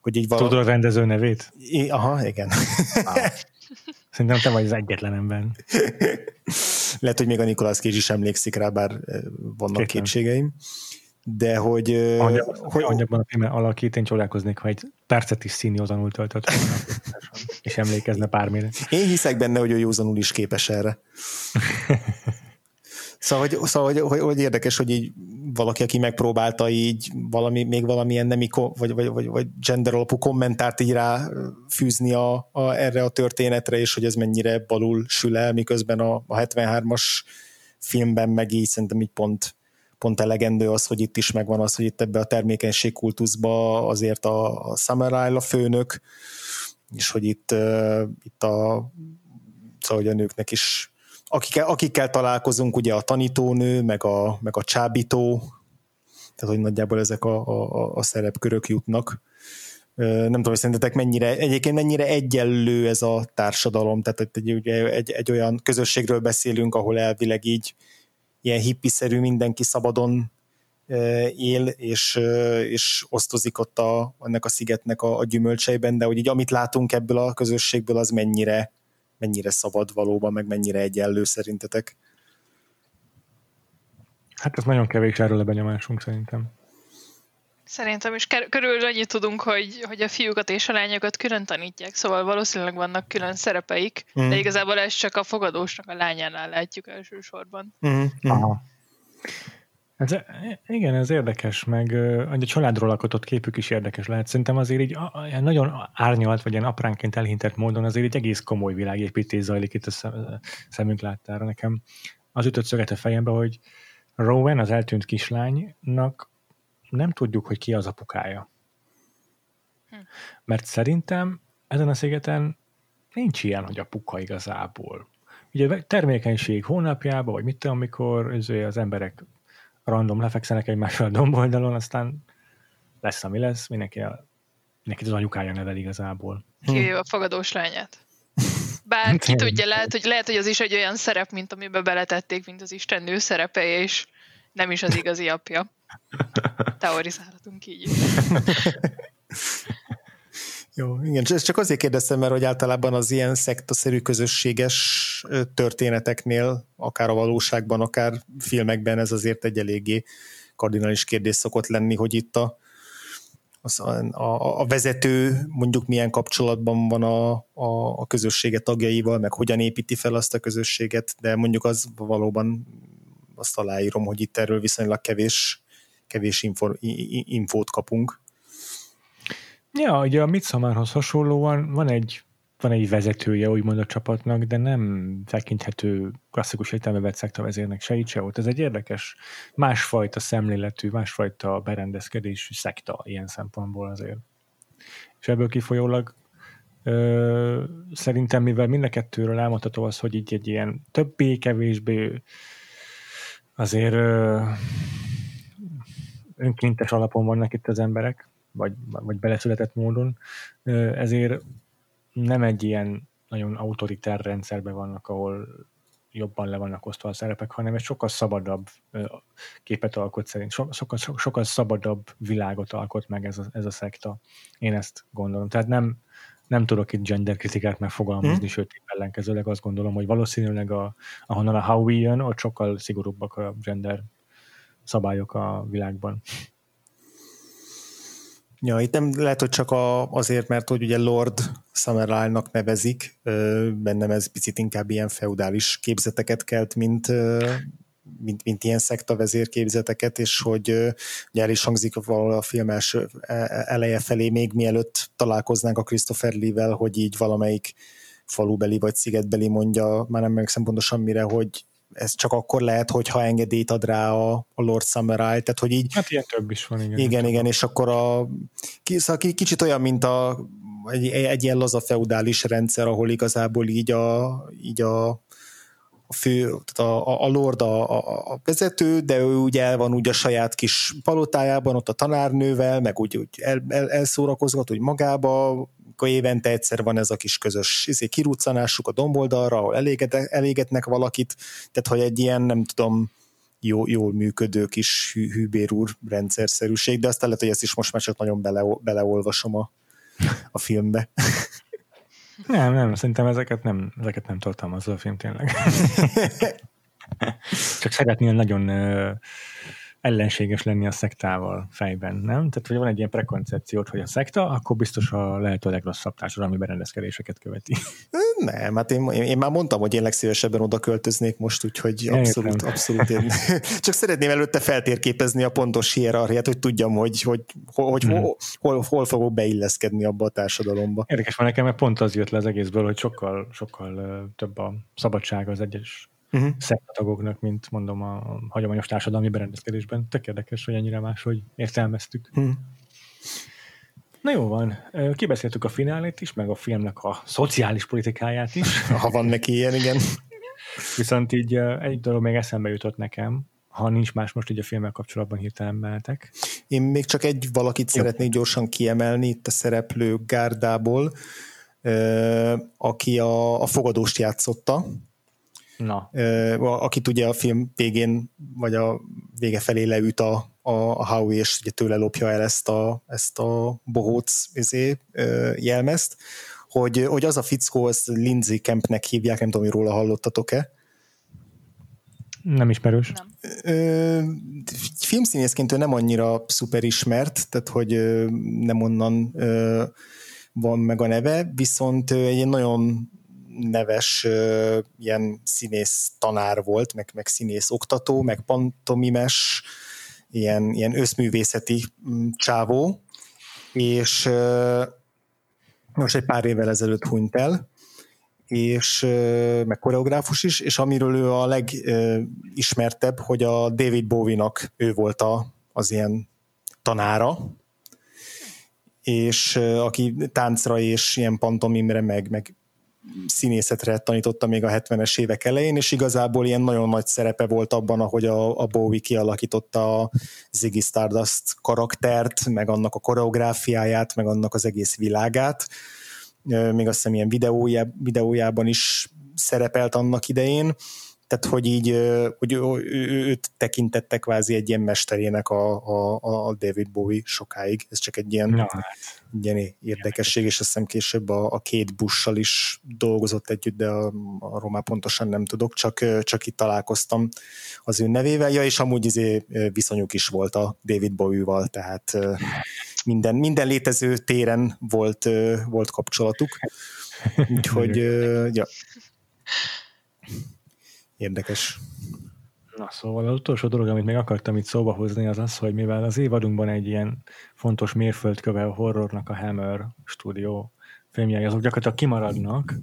hogy így valami... Tudod a rendező nevét? I, aha, igen. Ah. Szerintem te vagy az egyetlen ember. Lehet, hogy még a Nikolász Cage is emlékszik rá, bár vannak Kétlen. képségeim. De hogy... Anyag, hogy anyagban a filmen alakít, én csodálkoznék, ha egy percet is színjózanul töltött és emlékezne pármire. Én hiszek benne, hogy ő józanul is képes erre. Szóval, hogy, szóval hogy, hogy, hogy érdekes, hogy így valaki, aki megpróbálta így valami, még valamilyen nemi, vagy, vagy, vagy, vagy gender alapú kommentárt így rá fűzni a, a, erre a történetre, és hogy ez mennyire balul sül el, miközben a, a 73-as filmben meg így szerintem így pont, pont elegendő az, hogy itt is megvan az, hogy itt ebbe a termékenység kultuszba azért a, a Samurai a főnök, és hogy itt, uh, itt a szóval, hogy a nőknek is akikkel, akikkel találkozunk, ugye a tanítónő, meg a, meg a csábító, tehát hogy nagyjából ezek a, a, a szerepkörök jutnak. Nem tudom, hogy szerintetek mennyire, egyébként mennyire egyenlő ez a társadalom, tehát egy, ugye egy, egy olyan közösségről beszélünk, ahol elvileg így ilyen hippiszerű mindenki szabadon él, és, és osztozik ott a, ennek a szigetnek a, a gyümölcseiben, de hogy így amit látunk ebből a közösségből, az mennyire mennyire szabad valóban, meg mennyire egyenlő szerintetek? Hát ez nagyon kevés erről a benyomásunk szerintem. Szerintem is körülbelül annyit tudunk, hogy, hogy a fiúkat és a lányokat külön tanítják, szóval valószínűleg vannak külön szerepeik, mm. de mhm. igazából ez csak a fogadósnak a lányánál látjuk elsősorban. Mm. Aha. Ez, igen, ez érdekes, meg a családról alkotott képük is érdekes lehet. Szerintem azért így nagyon árnyalt, vagy ilyen apránként elhintett módon azért egy egész komoly világépítés zajlik itt a szemünk láttára. Nekem az ütött szöget a fejembe, hogy Rowan, az eltűnt kislánynak nem tudjuk, hogy ki az apukája. Hm. Mert szerintem ezen a szigeten nincs ilyen, hogy apuka igazából. Ugye termékenység hónapjában, vagy mit tudom, amikor az emberek random lefekszenek egymással a domboldalon, aztán lesz, ami lesz, mindenki, a, mindenki az anyukája nevel igazából. Kivéve a fogadós lányát. Bár ki tudja, lehet hogy, lehet, hogy az is egy olyan szerep, mint amiben beletették, mint az Isten nő szerepe, és nem is az igazi apja. Teorizálhatunk így. Jó, igen, ezt csak azért kérdeztem, mert hogy általában az ilyen szektaszerű közösséges történeteknél, akár a valóságban, akár filmekben ez azért egy eléggé kardinális kérdés szokott lenni, hogy itt a, az, a, a vezető mondjuk milyen kapcsolatban van a, a, a közössége tagjaival, meg hogyan építi fel azt a közösséget, de mondjuk az valóban azt aláírom, hogy itt erről viszonylag kevés, kevés info, infót kapunk. Ja, ugye a Midsommarhoz hasonlóan van egy, van egy vezetője, úgymond a csapatnak, de nem tekinthető klasszikus értelme vett szektavezérnek se így se volt. Ez egy érdekes, másfajta szemléletű, másfajta berendezkedésű szekta ilyen szempontból azért. És ebből kifolyólag ö, szerintem, mivel mind a kettőről elmondható az, hogy így egy ilyen többé-kevésbé azért ö, önkéntes alapon vannak itt az emberek, vagy, vagy beleszületett módon, ezért nem egy ilyen nagyon autoritár rendszerben vannak, ahol jobban le vannak osztva a szerepek, hanem egy sokkal szabadabb képet alkot szerint, so, sokkal, so, sokkal szabadabb világot alkot meg ez a, ez a szekta. Én ezt gondolom. Tehát nem, nem tudok itt gender kritikát megfogalmazni, hmm. sőt, ellenkezőleg azt gondolom, hogy valószínűleg a, ahonnan a Howie jön, ott sokkal szigorúbbak a gender szabályok a világban. Ja, itt nem lehet, hogy csak a, azért, mert hogy ugye Lord Summerline-nak nevezik, bennem ez picit inkább ilyen feudális képzeteket kelt, mint, mint, mint ilyen szekta vezérképzeteket, és hogy ugye el is hangzik valahol a film első e, eleje felé, még mielőtt találkoznánk a Christopher Lee-vel, hogy így valamelyik falubeli vagy szigetbeli mondja, már nem emlékszem pontosan mire, hogy ez csak akkor lehet, hogyha engedélyt ad rá a, a Lord Samurai, tehát hogy így... Hát ilyen több is van, igen. Igen, igen, és akkor a szóval kicsit olyan, mint a, egy, egy ilyen laza feudális rendszer, ahol igazából így a, így a, a fő, tehát a, a lord a, a, a vezető, de ő ugye el van úgy a saját kis palotájában, ott a tanárnővel, meg úgy, úgy el, el, elszórakozgat, hogy magába, akkor évente egyszer van ez a kis közös izé, kiruccanásuk a domboldalra, ahol eléget, elégetnek valakit, tehát hogy egy ilyen, nem tudom, jó, jól működő kis hű, hűbér úr rendszerszerűség, de aztán lehet, hogy ezt is most már csak nagyon bele, beleolvasom a, a filmbe. Nem, nem, szerintem ezeket nem, ezeket nem tartalmazza a film tényleg. Csak szeretnél nagyon ellenséges lenni a szektával fejben, nem? Tehát, hogy van egy ilyen prekoncepciót, hogy a szekta, akkor biztos a lehető legrosszabb társadalmi berendezkedéseket követi. Nem, hát én, én, már mondtam, hogy én legszívesebben oda költöznék most, úgyhogy abszolút, Értem. abszolút én. Csak szeretném előtte feltérképezni a pontos hierarchiát, hogy tudjam, hogy, hogy, hogy hmm. hol, hol, hol fogok beilleszkedni abba a társadalomba. Érdekes van nekem, mert pont az jött le az egészből, hogy sokkal, sokkal több a szabadság az egyes uh-huh. szektatagoknak, mint mondom a hagyományos társadalmi berendezkedésben. Tök érdekes, hogy ennyire máshogy értelmeztük. Uh-huh. Na jó van, kibeszéltük a finálét is, meg a filmnek a szociális politikáját is. Ha van neki ilyen, igen. Viszont így egy dolog még eszembe jutott nekem, ha nincs más most így a filmmel kapcsolatban hirtelen mehetek. Én még csak egy valakit Jó. szeretnék gyorsan kiemelni itt a szereplő gárdából, aki a, a fogadóst játszotta, Na. akit ugye a film végén, vagy a vége felé leüt a, a, a Howie, és ugye tőle lopja el ezt a, ezt a bohóc izé, jelmezt, hogy, hogy az a fickó, ezt Lindsay Kempnek hívják, nem tudom, hogy róla hallottatok-e. Nem ismerős. Nem. Ö, filmszínészként ő nem annyira szuper ismert, tehát hogy nem onnan ö, van meg a neve, viszont egy nagyon neves ilyen színész tanár volt, meg, meg színész oktató, meg pantomimes, ilyen, ilyen összművészeti mm, csávó, és most egy pár évvel ezelőtt hunyt el, és meg koreográfus is, és amiről ő a legismertebb, hogy a David Bowie-nak ő volt a, az ilyen tanára, és aki táncra és ilyen pantomimre, meg, meg színészetre tanította még a 70-es évek elején, és igazából ilyen nagyon nagy szerepe volt abban, ahogy a, a Bowie kialakította a Ziggy Stardust karaktert, meg annak a koreográfiáját, meg annak az egész világát. Még azt hiszem ilyen videójá, videójában is szerepelt annak idején tehát hogy így hogy őt tekintette kvázi egy ilyen mesterének a, a, a David Bowie sokáig. Ez csak egy ilyen, Na, hát. ilyen érdekesség, és azt hiszem később a, a két bussal is dolgozott együtt, de a, arról már pontosan nem tudok, csak, csak itt találkoztam az ő nevével. Ja, és amúgy izé viszonyuk is volt a David Bowie-val, tehát minden, minden létező téren volt, volt kapcsolatuk. Úgyhogy, ja érdekes. Na szóval az utolsó dolog, amit még akartam itt szóba hozni, az az, hogy mivel az évadunkban egy ilyen fontos mérföldköve a horrornak a Hammer stúdió filmjei, azok gyakorlatilag kimaradnak,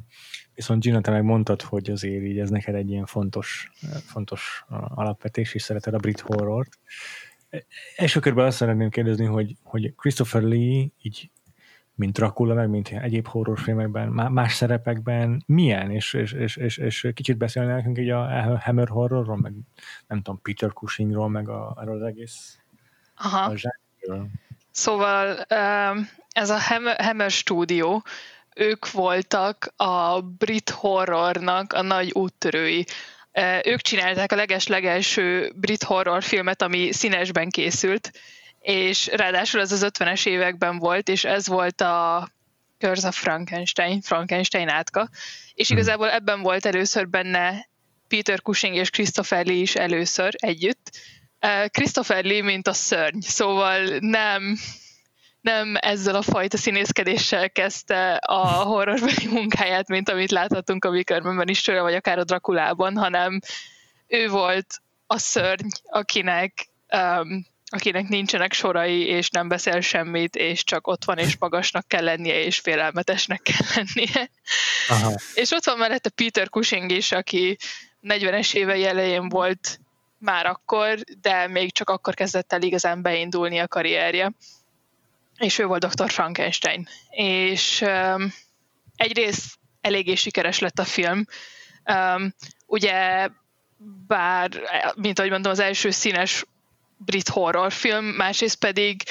viszont Gina, te meg mondtad, hogy azért így ez neked egy ilyen fontos, fontos alapvetés, és szereted a brit horrort. Első körben azt szeretném kérdezni, hogy, hogy Christopher Lee így mint Dracula, meg mint egyéb horrorfilmekben, más szerepekben milyen, és, és, és, és, és kicsit beszélni nekünk így a Hammer horrorról, meg nem tudom, Peter Cushingról, meg a, erről az egész Aha. A szóval ez a Hammer, Hammer stúdió, ők voltak a brit horrornak a nagy úttörői. ők csinálták a leges-legelső brit horrorfilmet, ami színesben készült, és ráadásul ez az 50-es években volt, és ez volt a Curse of Frankenstein, Frankenstein átka, és hm. igazából ebben volt először benne Peter Cushing és Christopher Lee is először együtt. Christopher Lee, mint a szörny, szóval nem, nem ezzel a fajta színészkedéssel kezdte a horrorbeli munkáját, mint amit láthatunk a Wickermanben is tőle, vagy akár a Drakulában, hanem ő volt a szörny, akinek um, akinek nincsenek sorai, és nem beszél semmit, és csak ott van, és magasnak kell lennie, és félelmetesnek kell lennie. Aha. És ott van mellette Peter Cushing is, aki 40-es évei elején volt már akkor, de még csak akkor kezdett el igazán beindulni a karrierje. És ő volt Dr. Frankenstein. És um, egyrészt eléggé sikeres lett a film. Um, ugye bár, mint ahogy mondom, az első színes brit horrorfilm, másrészt pedig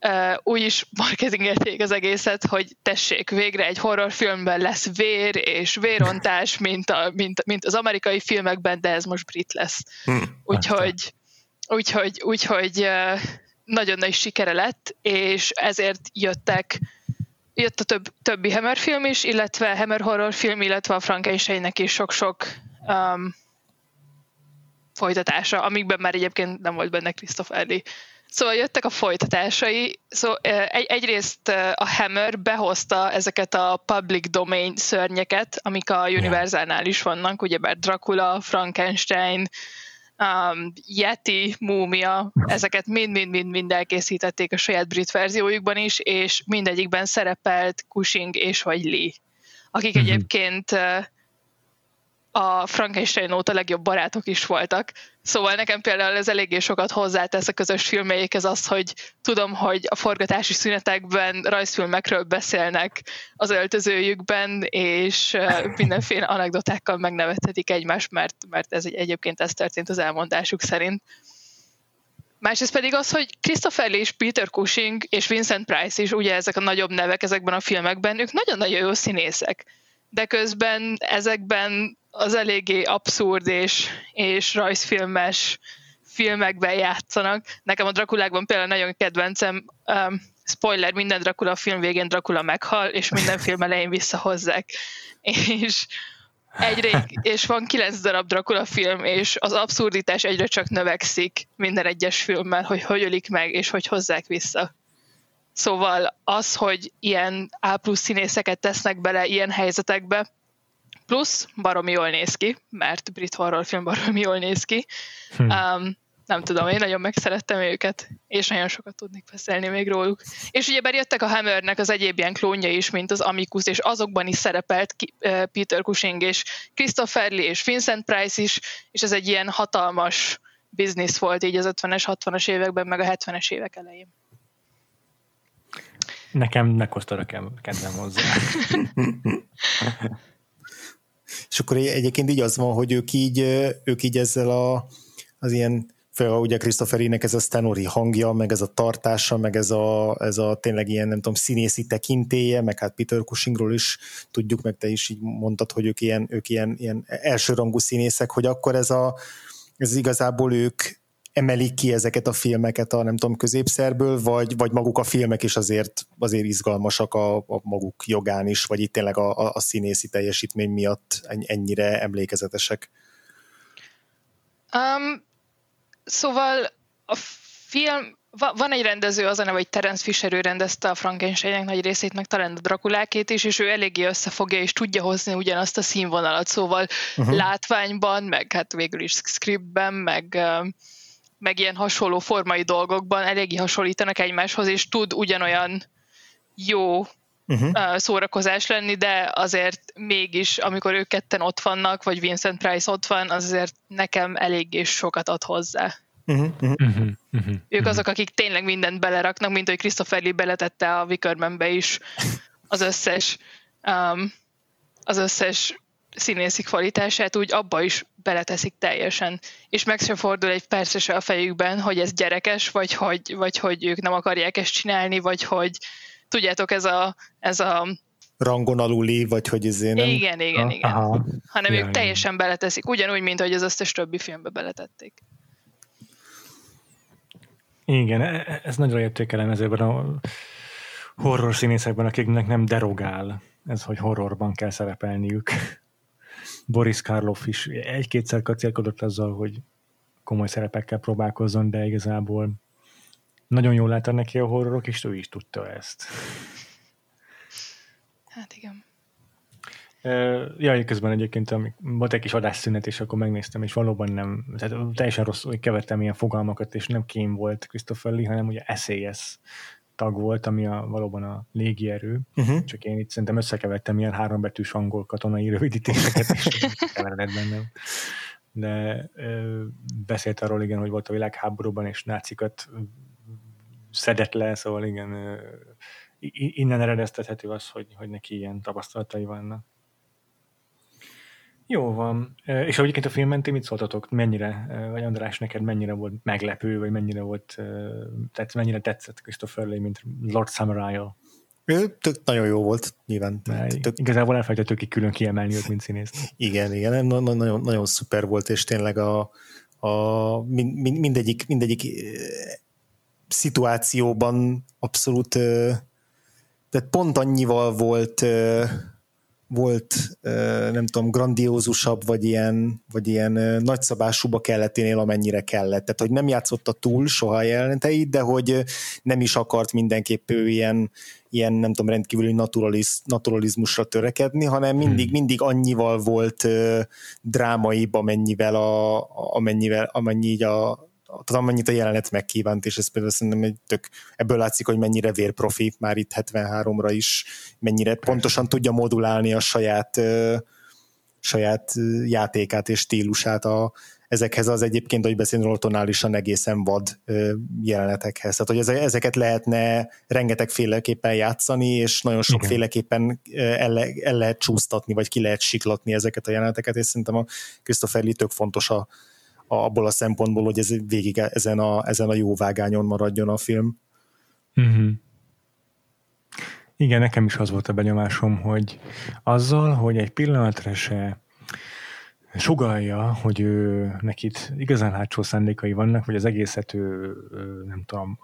uh, úgy is marketingelték az egészet, hogy tessék, végre egy horrorfilmben lesz vér és vérontás, mint, a, mint, mint az amerikai filmekben, de ez most brit lesz. Hm, úgyhogy, úgyhogy, úgyhogy uh, nagyon nagy sikere lett, és ezért jöttek jött a több, többi Hammer film is, illetve Hammer horror film, illetve a Frankensteinnek is sok-sok um, folytatása, amikben már egyébként nem volt benne Christopher Lee. Szóval jöttek a folytatásai. Szóval egy, egyrészt a Hammer behozta ezeket a public domain szörnyeket, amik a Universalnál is vannak, ugyebár Dracula, Frankenstein, um, Yeti, Múmia, ezeket mind-mind-mind elkészítették a saját brit verziójukban is, és mindegyikben szerepelt Cushing és vagy Lee, akik mm-hmm. egyébként a Frankenstein óta legjobb barátok is voltak. Szóval nekem például ez eléggé sokat hozzátesz a közös filmeikhez az, hogy tudom, hogy a forgatási szünetekben rajzfilmekről beszélnek az öltözőjükben, és mindenféle anekdotákkal megnevethetik egymást, mert, mert ez egy, egyébként ez történt az elmondásuk szerint. Másrészt pedig az, hogy Christopher Lee és Peter Cushing és Vincent Price is, ugye ezek a nagyobb nevek ezekben a filmekben, ők nagyon-nagyon jó színészek. De közben ezekben az eléggé abszurd és, és rajzfilmes filmekben játszanak. Nekem a Drakulákban például nagyon kedvencem, um, spoiler, minden Dracula film végén Dracula meghal, és minden film elején visszahozzák. És egyre, és van kilenc darab Dracula film, és az abszurditás egyre csak növekszik minden egyes filmmel, hogy hogy ölik meg, és hogy hozzák vissza. Szóval az, hogy ilyen A plusz színészeket tesznek bele ilyen helyzetekbe, Plusz baromi jól néz ki, mert brit horrorfilm baromi jól néz ki. Hm. Um, nem tudom, én nagyon megszerettem őket, és nagyon sokat tudnék beszélni még róluk. És ugye jöttek a Hammernek az egyéb ilyen klónja is, mint az Amicus, és azokban is szerepelt Peter Cushing és Christopher Lee és Vincent Price is, és ez egy ilyen hatalmas biznisz volt így az 50-es, 60-as években, meg a 70-es évek elején. Nekem megosztanak kedvem hozzá. És akkor egyébként így az van, hogy ők így, ők így ezzel a, az ilyen főleg ugye Christopherinek ez a Stenori hangja, meg ez a tartása, meg ez a, ez a tényleg ilyen, nem tudom, színészi tekintéje, meg hát Peter Cushingról is tudjuk, meg te is így mondtad, hogy ők ilyen, ők ilyen, ilyen elsőrangú színészek, hogy akkor ez a, ez igazából ők emelik ki ezeket a filmeket a nem tudom középszerből, vagy, vagy maguk a filmek is azért, azért izgalmasak a, a maguk jogán is, vagy itt tényleg a, a, a színészi teljesítmény miatt ennyire emlékezetesek? Um, szóval a film, van egy rendező, az a neve, hogy Terence Fisher, ő rendezte a Frankensteinnek nagy részét, meg talán a Drakulákét is, és ő eléggé összefogja, és tudja hozni ugyanazt a színvonalat, szóval uh-huh. látványban, meg hát végül is scriptben, meg meg ilyen hasonló formai dolgokban eléggé hasonlítanak egymáshoz, és tud ugyanolyan jó uh-huh. szórakozás lenni, de azért mégis, amikor ők ketten ott vannak, vagy Vincent Price ott van, az azért nekem eléggé sokat ad hozzá. Uh-huh. Uh-huh. Uh-huh. Ők azok, akik tényleg mindent beleraknak, mint hogy Christopher Lee beletette a Wickermanbe is az összes um, az összes színészi kvalitását, úgy abba is beleteszik teljesen. És meg sem fordul egy persze se a fejükben, hogy ez gyerekes, vagy hogy, vagy hogy ők nem akarják ezt csinálni, vagy hogy tudjátok, ez a, ez a rangon aluli, vagy hogy izé nem... Igen, igen, igen. Aha. Hanem Ja, ők teljesen beleteszik, ugyanúgy, mint hogy az összes többi filmbe beletették. Igen, e- e- ez nagyon értékelem ezekben a horror színészekben, akiknek nem derogál ez, hogy horrorban kell szerepelniük. Boris Karloff is egy-kétszer kacérkodott azzal, hogy komoly szerepekkel próbálkozzon, de igazából nagyon jól láttak neki a horrorok, és ő is tudta ezt. Hát igen. Ja, közben egyébként volt egy kis adásszünet, és akkor megnéztem, és valóban nem, tehát teljesen rosszul kevertem ilyen fogalmakat, és nem kém volt Christopher Lee, hanem ugye SAS tag volt, ami a, valóban a légierő, Uh-huh. csak én itt szerintem összekevertem ilyen hárombetűs angol katonai rövidítéseket, és keveredett bennem. De ö, beszélt arról, igen, hogy volt a világháborúban, és nácikat szedett le, szóval igen, ö, innen eredeztethető az, hogy, hogy neki ilyen tapasztalatai vannak. Jó van. És egyébként a filmen ti mit szóltatok? Mennyire, vagy András, neked mennyire volt meglepő, vagy mennyire volt, tehát mennyire tetszett Christopher Lee, mint Lord Samurai-a? Ő tök nagyon jó volt, nyilván. Tök, Igazából elfelejtettük ki külön kiemelni őt, mint színészt. igen, igen, nem, na- na- nagyon, nagyon szuper volt, és tényleg a, a min, min, mindegyik, mindegyik szituációban abszolút eh, tehát pont annyival volt volt, nem tudom, grandiózusabb, vagy ilyen, vagy ilyen nagyszabásúba kelleténél, amennyire kellett. Tehát, hogy nem játszotta túl soha a jeleneteit, de hogy nem is akart mindenképp ő ilyen, ilyen nem tudom, rendkívüli naturaliz, naturalizmusra törekedni, hanem mindig, mindig annyival volt drámaibb, amennyivel, a- amennyivel, amennyi így a tehát amennyit a jelenet megkívánt, és ez például szerintem egy tök, ebből látszik, hogy mennyire vérprofi már itt 73-ra is, mennyire pontosan tudja modulálni a saját ö, saját játékát és stílusát a, ezekhez az egyébként, hogy beszélni róla tonálisan egészen vad jelenetekhez. Tehát, hogy eze- ezeket lehetne rengetegféleképpen játszani, és nagyon sokféleképpen el, el lehet csúsztatni, vagy ki lehet siklatni ezeket a jeleneteket, és szerintem a Christopher Lee tök fontos a, abból a szempontból, hogy ez végig ezen a, ezen a jó vágányon maradjon a film. Uh-huh. Igen, nekem is az volt a benyomásom, hogy azzal, hogy egy pillanatra se sugalja, hogy ő, neki itt igazán hátsó szándékai vannak, vagy az egészet ő nem tudom,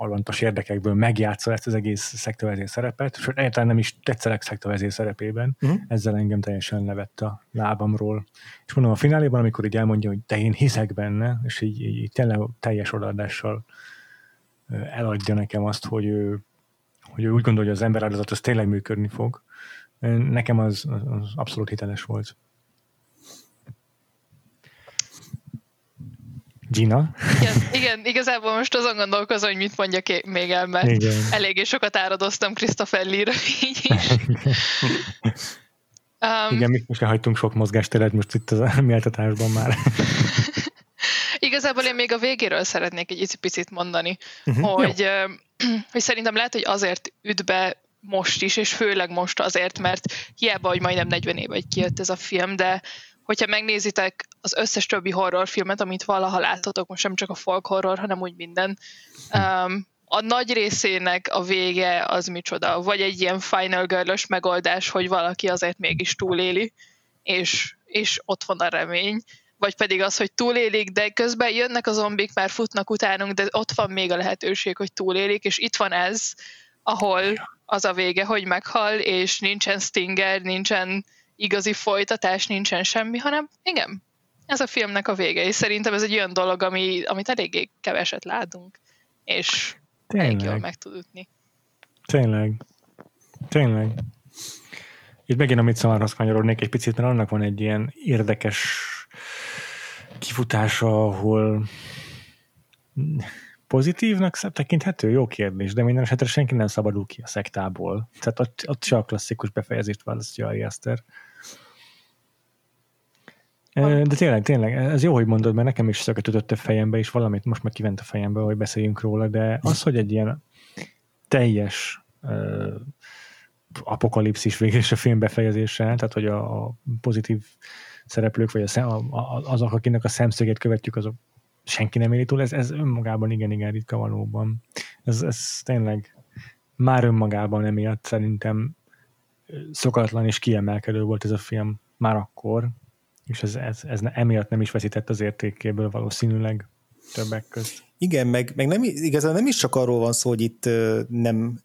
alantas érdekekből megjátsza ezt az egész szektorvezér szerepet, sőt, egyáltalán nem is tetszelek szektorvezér szerepében, Mhm. ezzel engem teljesen levett a lábamról. És mondom, a fináléban, amikor így elmondja, hogy te én hiszek benne, és így, így, így teljes odaadással eladja nekem azt, hogy ő, hogy ő úgy gondolja, hogy az emberáldozat az tényleg működni fog. Nekem az, az abszolút hiteles volt. Gina? Igen, igen, igazából most azon gondolkozom, hogy mit mondjak még el, mert Igen. eléggé sokat áradoztam Christopher Lee-ra így is. Um, Igen, mi most hagytunk sok mozgásteret most itt az elméltatásban már. Igazából én még a végéről szeretnék egy picit mondani, uh-huh, hogy, ö, hogy szerintem lehet, hogy azért üt be most is, és főleg most azért, mert hiába, hogy majdnem 40 éve hogy kijött ez a film, de hogyha megnézitek az összes többi horrorfilmet, amit valaha láttatok, most nem csak a folk horror, hanem úgy minden, um, a nagy részének a vége az micsoda, vagy egy ilyen final girl megoldás, hogy valaki azért mégis túléli, és, és ott van a remény, vagy pedig az, hogy túlélik, de közben jönnek a zombik, már futnak utánunk, de ott van még a lehetőség, hogy túlélik, és itt van ez, ahol az a vége, hogy meghal, és nincsen stinger, nincsen igazi folytatás, nincsen semmi, hanem igen, ez a filmnek a vége, és szerintem ez egy olyan dolog, ami, amit eléggé keveset látunk, és elég jól Tényleg, meg tud ütni. tényleg, tényleg. Itt megint amit szavarhoz kanyarodnék egy picit, mert annak van egy ilyen érdekes kifutása, ahol pozitívnak tekinthető? Jó kérdés, de minden esetre senki nem szabadul ki a szektából. Tehát ott, ott se a klasszikus befejezést választja Ari Aster. De tényleg, tényleg, ez jó, hogy mondod, mert nekem is szöket ütött a fejembe, és valamit most meg kivent a fejembe, hogy beszéljünk róla, de az, hogy egy ilyen teljes uh, apokalipszis végül is a film befejezése, tehát hogy a, a pozitív szereplők, vagy a, a, a, azok, akinek a szemszögét követjük, azok senki nem éli túl, ez, ez önmagában igen-igen ritka valóban. Ez, ez tényleg már önmagában emiatt szerintem szokatlan és kiemelkedő volt ez a film már akkor, és ez, ez, ez emiatt nem is veszített az értékéből valószínűleg többek közt. Igen, meg, meg nem, igazán nem is csak arról van szó, hogy itt nem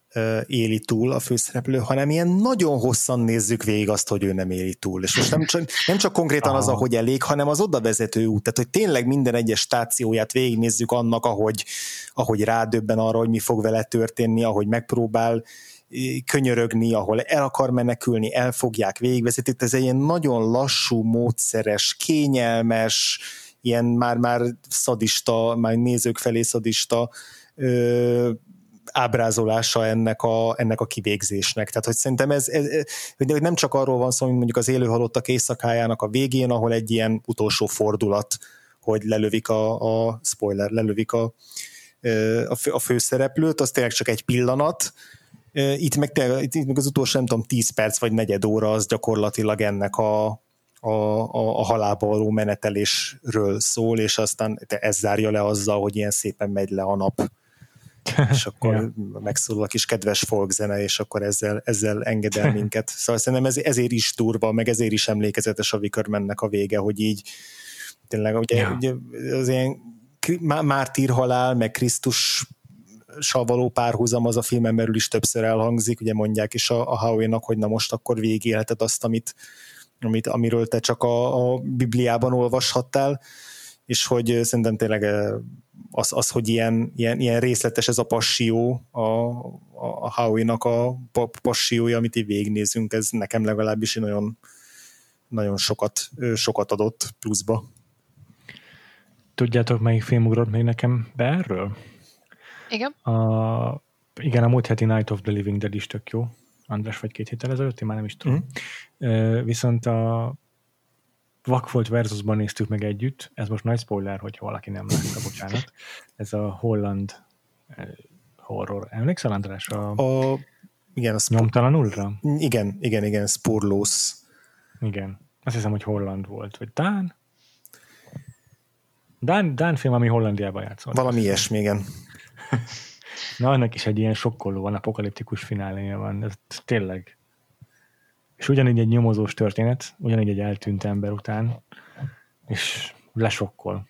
éli túl a főszereplő, hanem ilyen nagyon hosszan nézzük végig azt, hogy ő nem éli túl. És most nem csak, nem csak konkrétan az, ahogy elég, hanem az oda vezető út. Tehát, hogy tényleg minden egyes stációját végignézzük annak, ahogy, ahogy rádöbben arra, hogy mi fog vele történni, ahogy megpróbál könyörögni, ahol el akar menekülni, elfogják, végigvezetik. Ez egy ilyen nagyon lassú, módszeres, kényelmes, ilyen már-már szadista, már nézők felé szadista ö, ábrázolása ennek a, ennek a kivégzésnek. Tehát, hogy szerintem ez, ez hogy nem csak arról van szó, mint mondjuk az élőhalottak éjszakájának a végén, ahol egy ilyen utolsó fordulat, hogy lelövik a, a spoiler, lelövik a, a, fő, a főszereplőt, az tényleg csak egy pillanat, itt meg, itt meg az utolsó, nem tudom, 10 perc vagy negyed óra az gyakorlatilag ennek a, a, a, a halálba való menetelésről szól, és aztán ez zárja le azzal, hogy ilyen szépen megy le a nap és akkor ja. megszólal a kis kedves folkzene, és akkor ezzel, ezzel engedel minket. Szóval szerintem ez, ezért is turba, meg ezért is emlékezetes a Wickermannek a vége, hogy így tényleg ugye, ja. ugye az ilyen mártír halál, meg Krisztus való párhuzam az a filmen belül is többször elhangzik, ugye mondják is a, a Howie-nak, hogy na most akkor végélheted azt, amit, amit, amiről te csak a, a Bibliában olvashattál, és hogy szerintem tényleg az, az hogy ilyen, ilyen, ilyen részletes ez a passió, a, a Howie-nak a passiója, amit így végignézünk, ez nekem legalábbis nagyon, nagyon sokat, sokat adott pluszba. Tudjátok, melyik film ugrott még nekem be erről? Igen. A, igen, a múlt heti Night of the Living Dead is tök jó. András vagy két héttel ezelőtt, én már nem is tudom. Mm. Viszont a Vakfolt versusban néztük meg együtt, ez most nagy spoiler, hogyha valaki nem látta, bocsánat. Ez a holland horror. Emlékszel, András? A, a igen, a spor... Nyomtalanulra? Igen, igen, igen, Spurlós. Igen. Azt hiszem, hogy holland volt. Vagy Dán? Dán, Dán film, ami Hollandiában játszott. Valami ilyesmi, igen. Na, annak is egy ilyen sokkoló van, apokaliptikus fináléja van. Ez tényleg és ugyanígy egy nyomozós történet, ugyanígy egy eltűnt ember után, és lesokkol.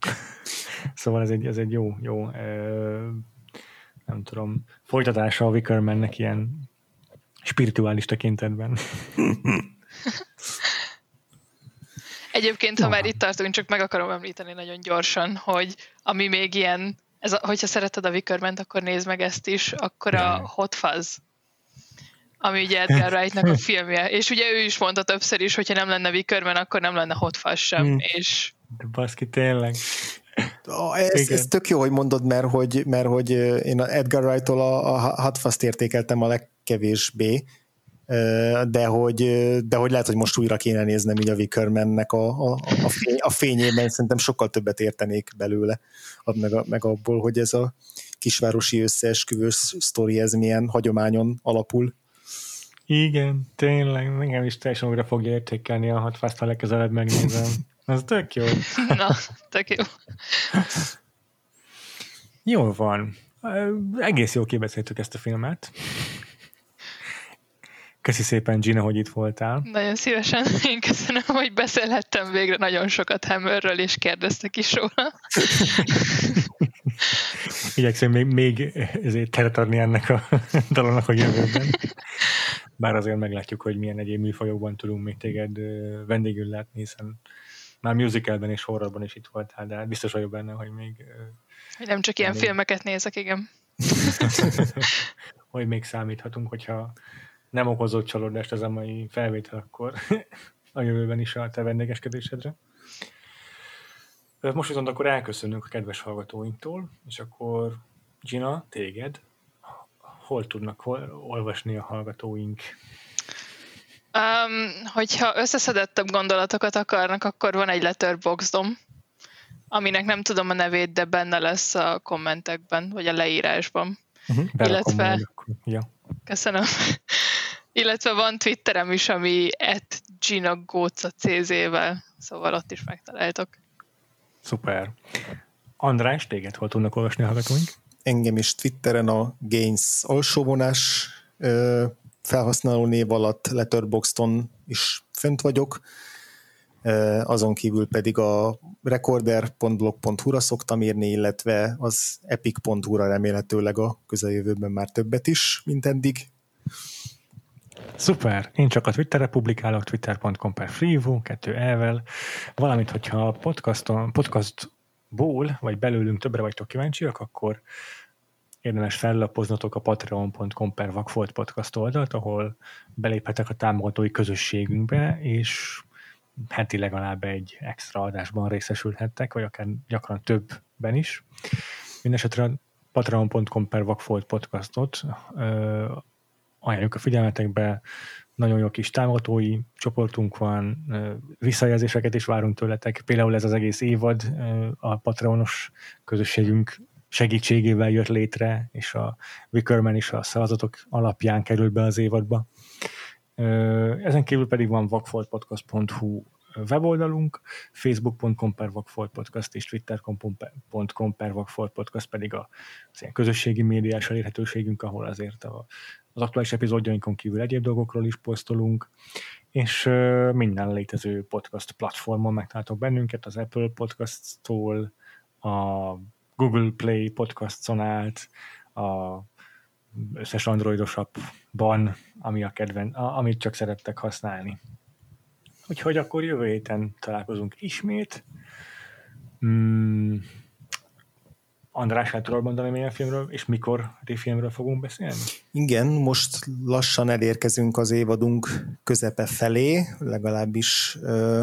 szóval ez egy, ez egy jó, jó ö, nem tudom, folytatása a Wickermannek ilyen spirituális tekintetben. Egyébként, ha már itt tartunk, csak meg akarom említeni nagyon gyorsan, hogy ami még ilyen, ez a, hogyha szereted a Wickerment, akkor nézd meg ezt is, akkor a Hot Fuzz ami ugye Edgar Wrightnak a filmje. És ugye ő is mondta többször is, hogyha nem lenne Wickerman, akkor nem lenne Hot Fuzz sem. Hmm. És... De baszki, tényleg. Ez, ez tök jó, hogy mondod, mert hogy, mert hogy én a Edgar Wright-tól a, a Hot Fuzz-t értékeltem a legkevésbé, de hogy, de hogy lehet, hogy most újra kéne néznem így a Wickermannek a, a, a, fény, a fényében, szerintem sokkal többet értenék belőle, meg, a, meg abból, hogy ez a kisvárosi összeesküvős sztori, ez milyen hagyományon alapul. Igen, tényleg, engem is teljesen újra fogja értékelni a hat fászt, ha legközelebb megnézem. Ez tök jó. Na, tök jó. Jól van. Egész jó kibeszéltük ezt a filmet. Köszi szépen, Gina, hogy itt voltál. Nagyon szívesen. Én köszönöm, hogy beszélhettem végre nagyon sokat Hammerről, és kérdeztek is róla. Igyekszem még, még ezért teret adni ennek a dalonnak a jövőben. Bár azért meglátjuk, hogy milyen egyéb műfajokban tudunk még téged vendégül látni, hiszen már musicalben és horrorban is itt voltál, de biztos vagyok benne, hogy még... Hogy nem csak ilyen még... filmeket nézek, igen. hogy még számíthatunk, hogyha nem okozott csalódást az a mai felvétel, akkor a jövőben is a te vendégeskedésedre. Most viszont akkor elköszönünk a kedves hallgatóinktól, és akkor Gina, téged hol tudnak hol olvasni a hallgatóink? Um, hogyha összeszedettebb gondolatokat akarnak, akkor van egy letterboxdom, aminek nem tudom a nevét, de benne lesz a kommentekben, vagy a leírásban. Uh-huh, Illetve... Ja. Köszönöm. Illetve van Twitterem is, ami at Gina Góca CZ-vel, szóval ott is megtaláltok. Szuper. András, téged hol tudnak olvasni a hallgatóink? engem is Twitteren a Gains alsóvonás felhasználó név alatt Letterboxdon is fönt vagyok, azon kívül pedig a recorder.blog.hu-ra szoktam írni, illetve az epic.hu-ra remélhetőleg a közeljövőben már többet is, mint eddig. Szuper! Én csak a Twitterre publikálok, twitter.com per freevo, kettő elvel, valamint, hogyha a podcaston, podcastból, vagy belőlünk többre vagytok kíváncsiak, akkor érdemes fellapoznotok a patreon.com per Vagfolt podcast oldalt, ahol beléphetek a támogatói közösségünkbe, és heti legalább egy extra adásban részesülhettek, vagy akár gyakran többben is. Mindenesetre patreon.com per Vagfolt podcastot ajánljuk a figyelmetekbe, nagyon jó kis támogatói csoportunk van, visszajelzéseket is várunk tőletek. Például ez az egész évad a Patreonos közösségünk segítségével jött létre, és a Wickerman is a szavazatok alapján került be az évadba. Ezen kívül pedig van vakfoltpodcast.hu weboldalunk, facebook.com per vakfoltpodcast és twitter.com per vakfoltpodcast pedig a az ilyen közösségi médiás elérhetőségünk, ahol azért a, az aktuális epizódjainkon kívül egyéb dolgokról is posztolunk, és minden létező podcast platformon megtaláltok bennünket, az Apple Podcast-tól, a Google Play podcaston át, a összes androidos appban, ami a kedven, a, amit csak szerettek használni. Úgyhogy akkor jövő héten találkozunk ismét. Hmm. András, el tudod mondani, milyen filmről, és mikor filmről fogunk beszélni? Igen, most lassan elérkezünk az évadunk közepe felé, legalábbis ö,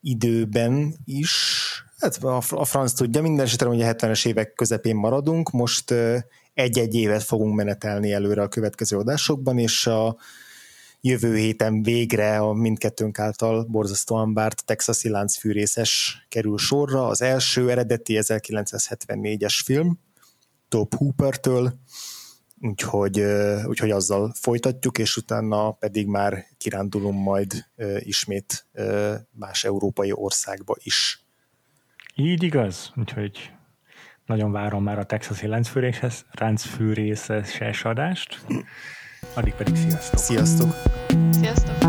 időben is. Hát a, a franc tudja, minden esetre hogy a 70-es évek közepén maradunk, most egy-egy évet fogunk menetelni előre a következő adásokban, és a jövő héten végre a mindkettőnk által borzasztóan várt texasi láncfűrészes kerül sorra. Az első eredeti 1974-es film, Top Hooper-től, úgyhogy, úgyhogy azzal folytatjuk, és utána pedig már kirándulunk majd ismét más európai országba is. Így igaz, úgyhogy nagyon várom már a texasi láncfűrészes, láncfűrészes adást. Addig pedig sziasztok! Sziasztok! Sziasztok!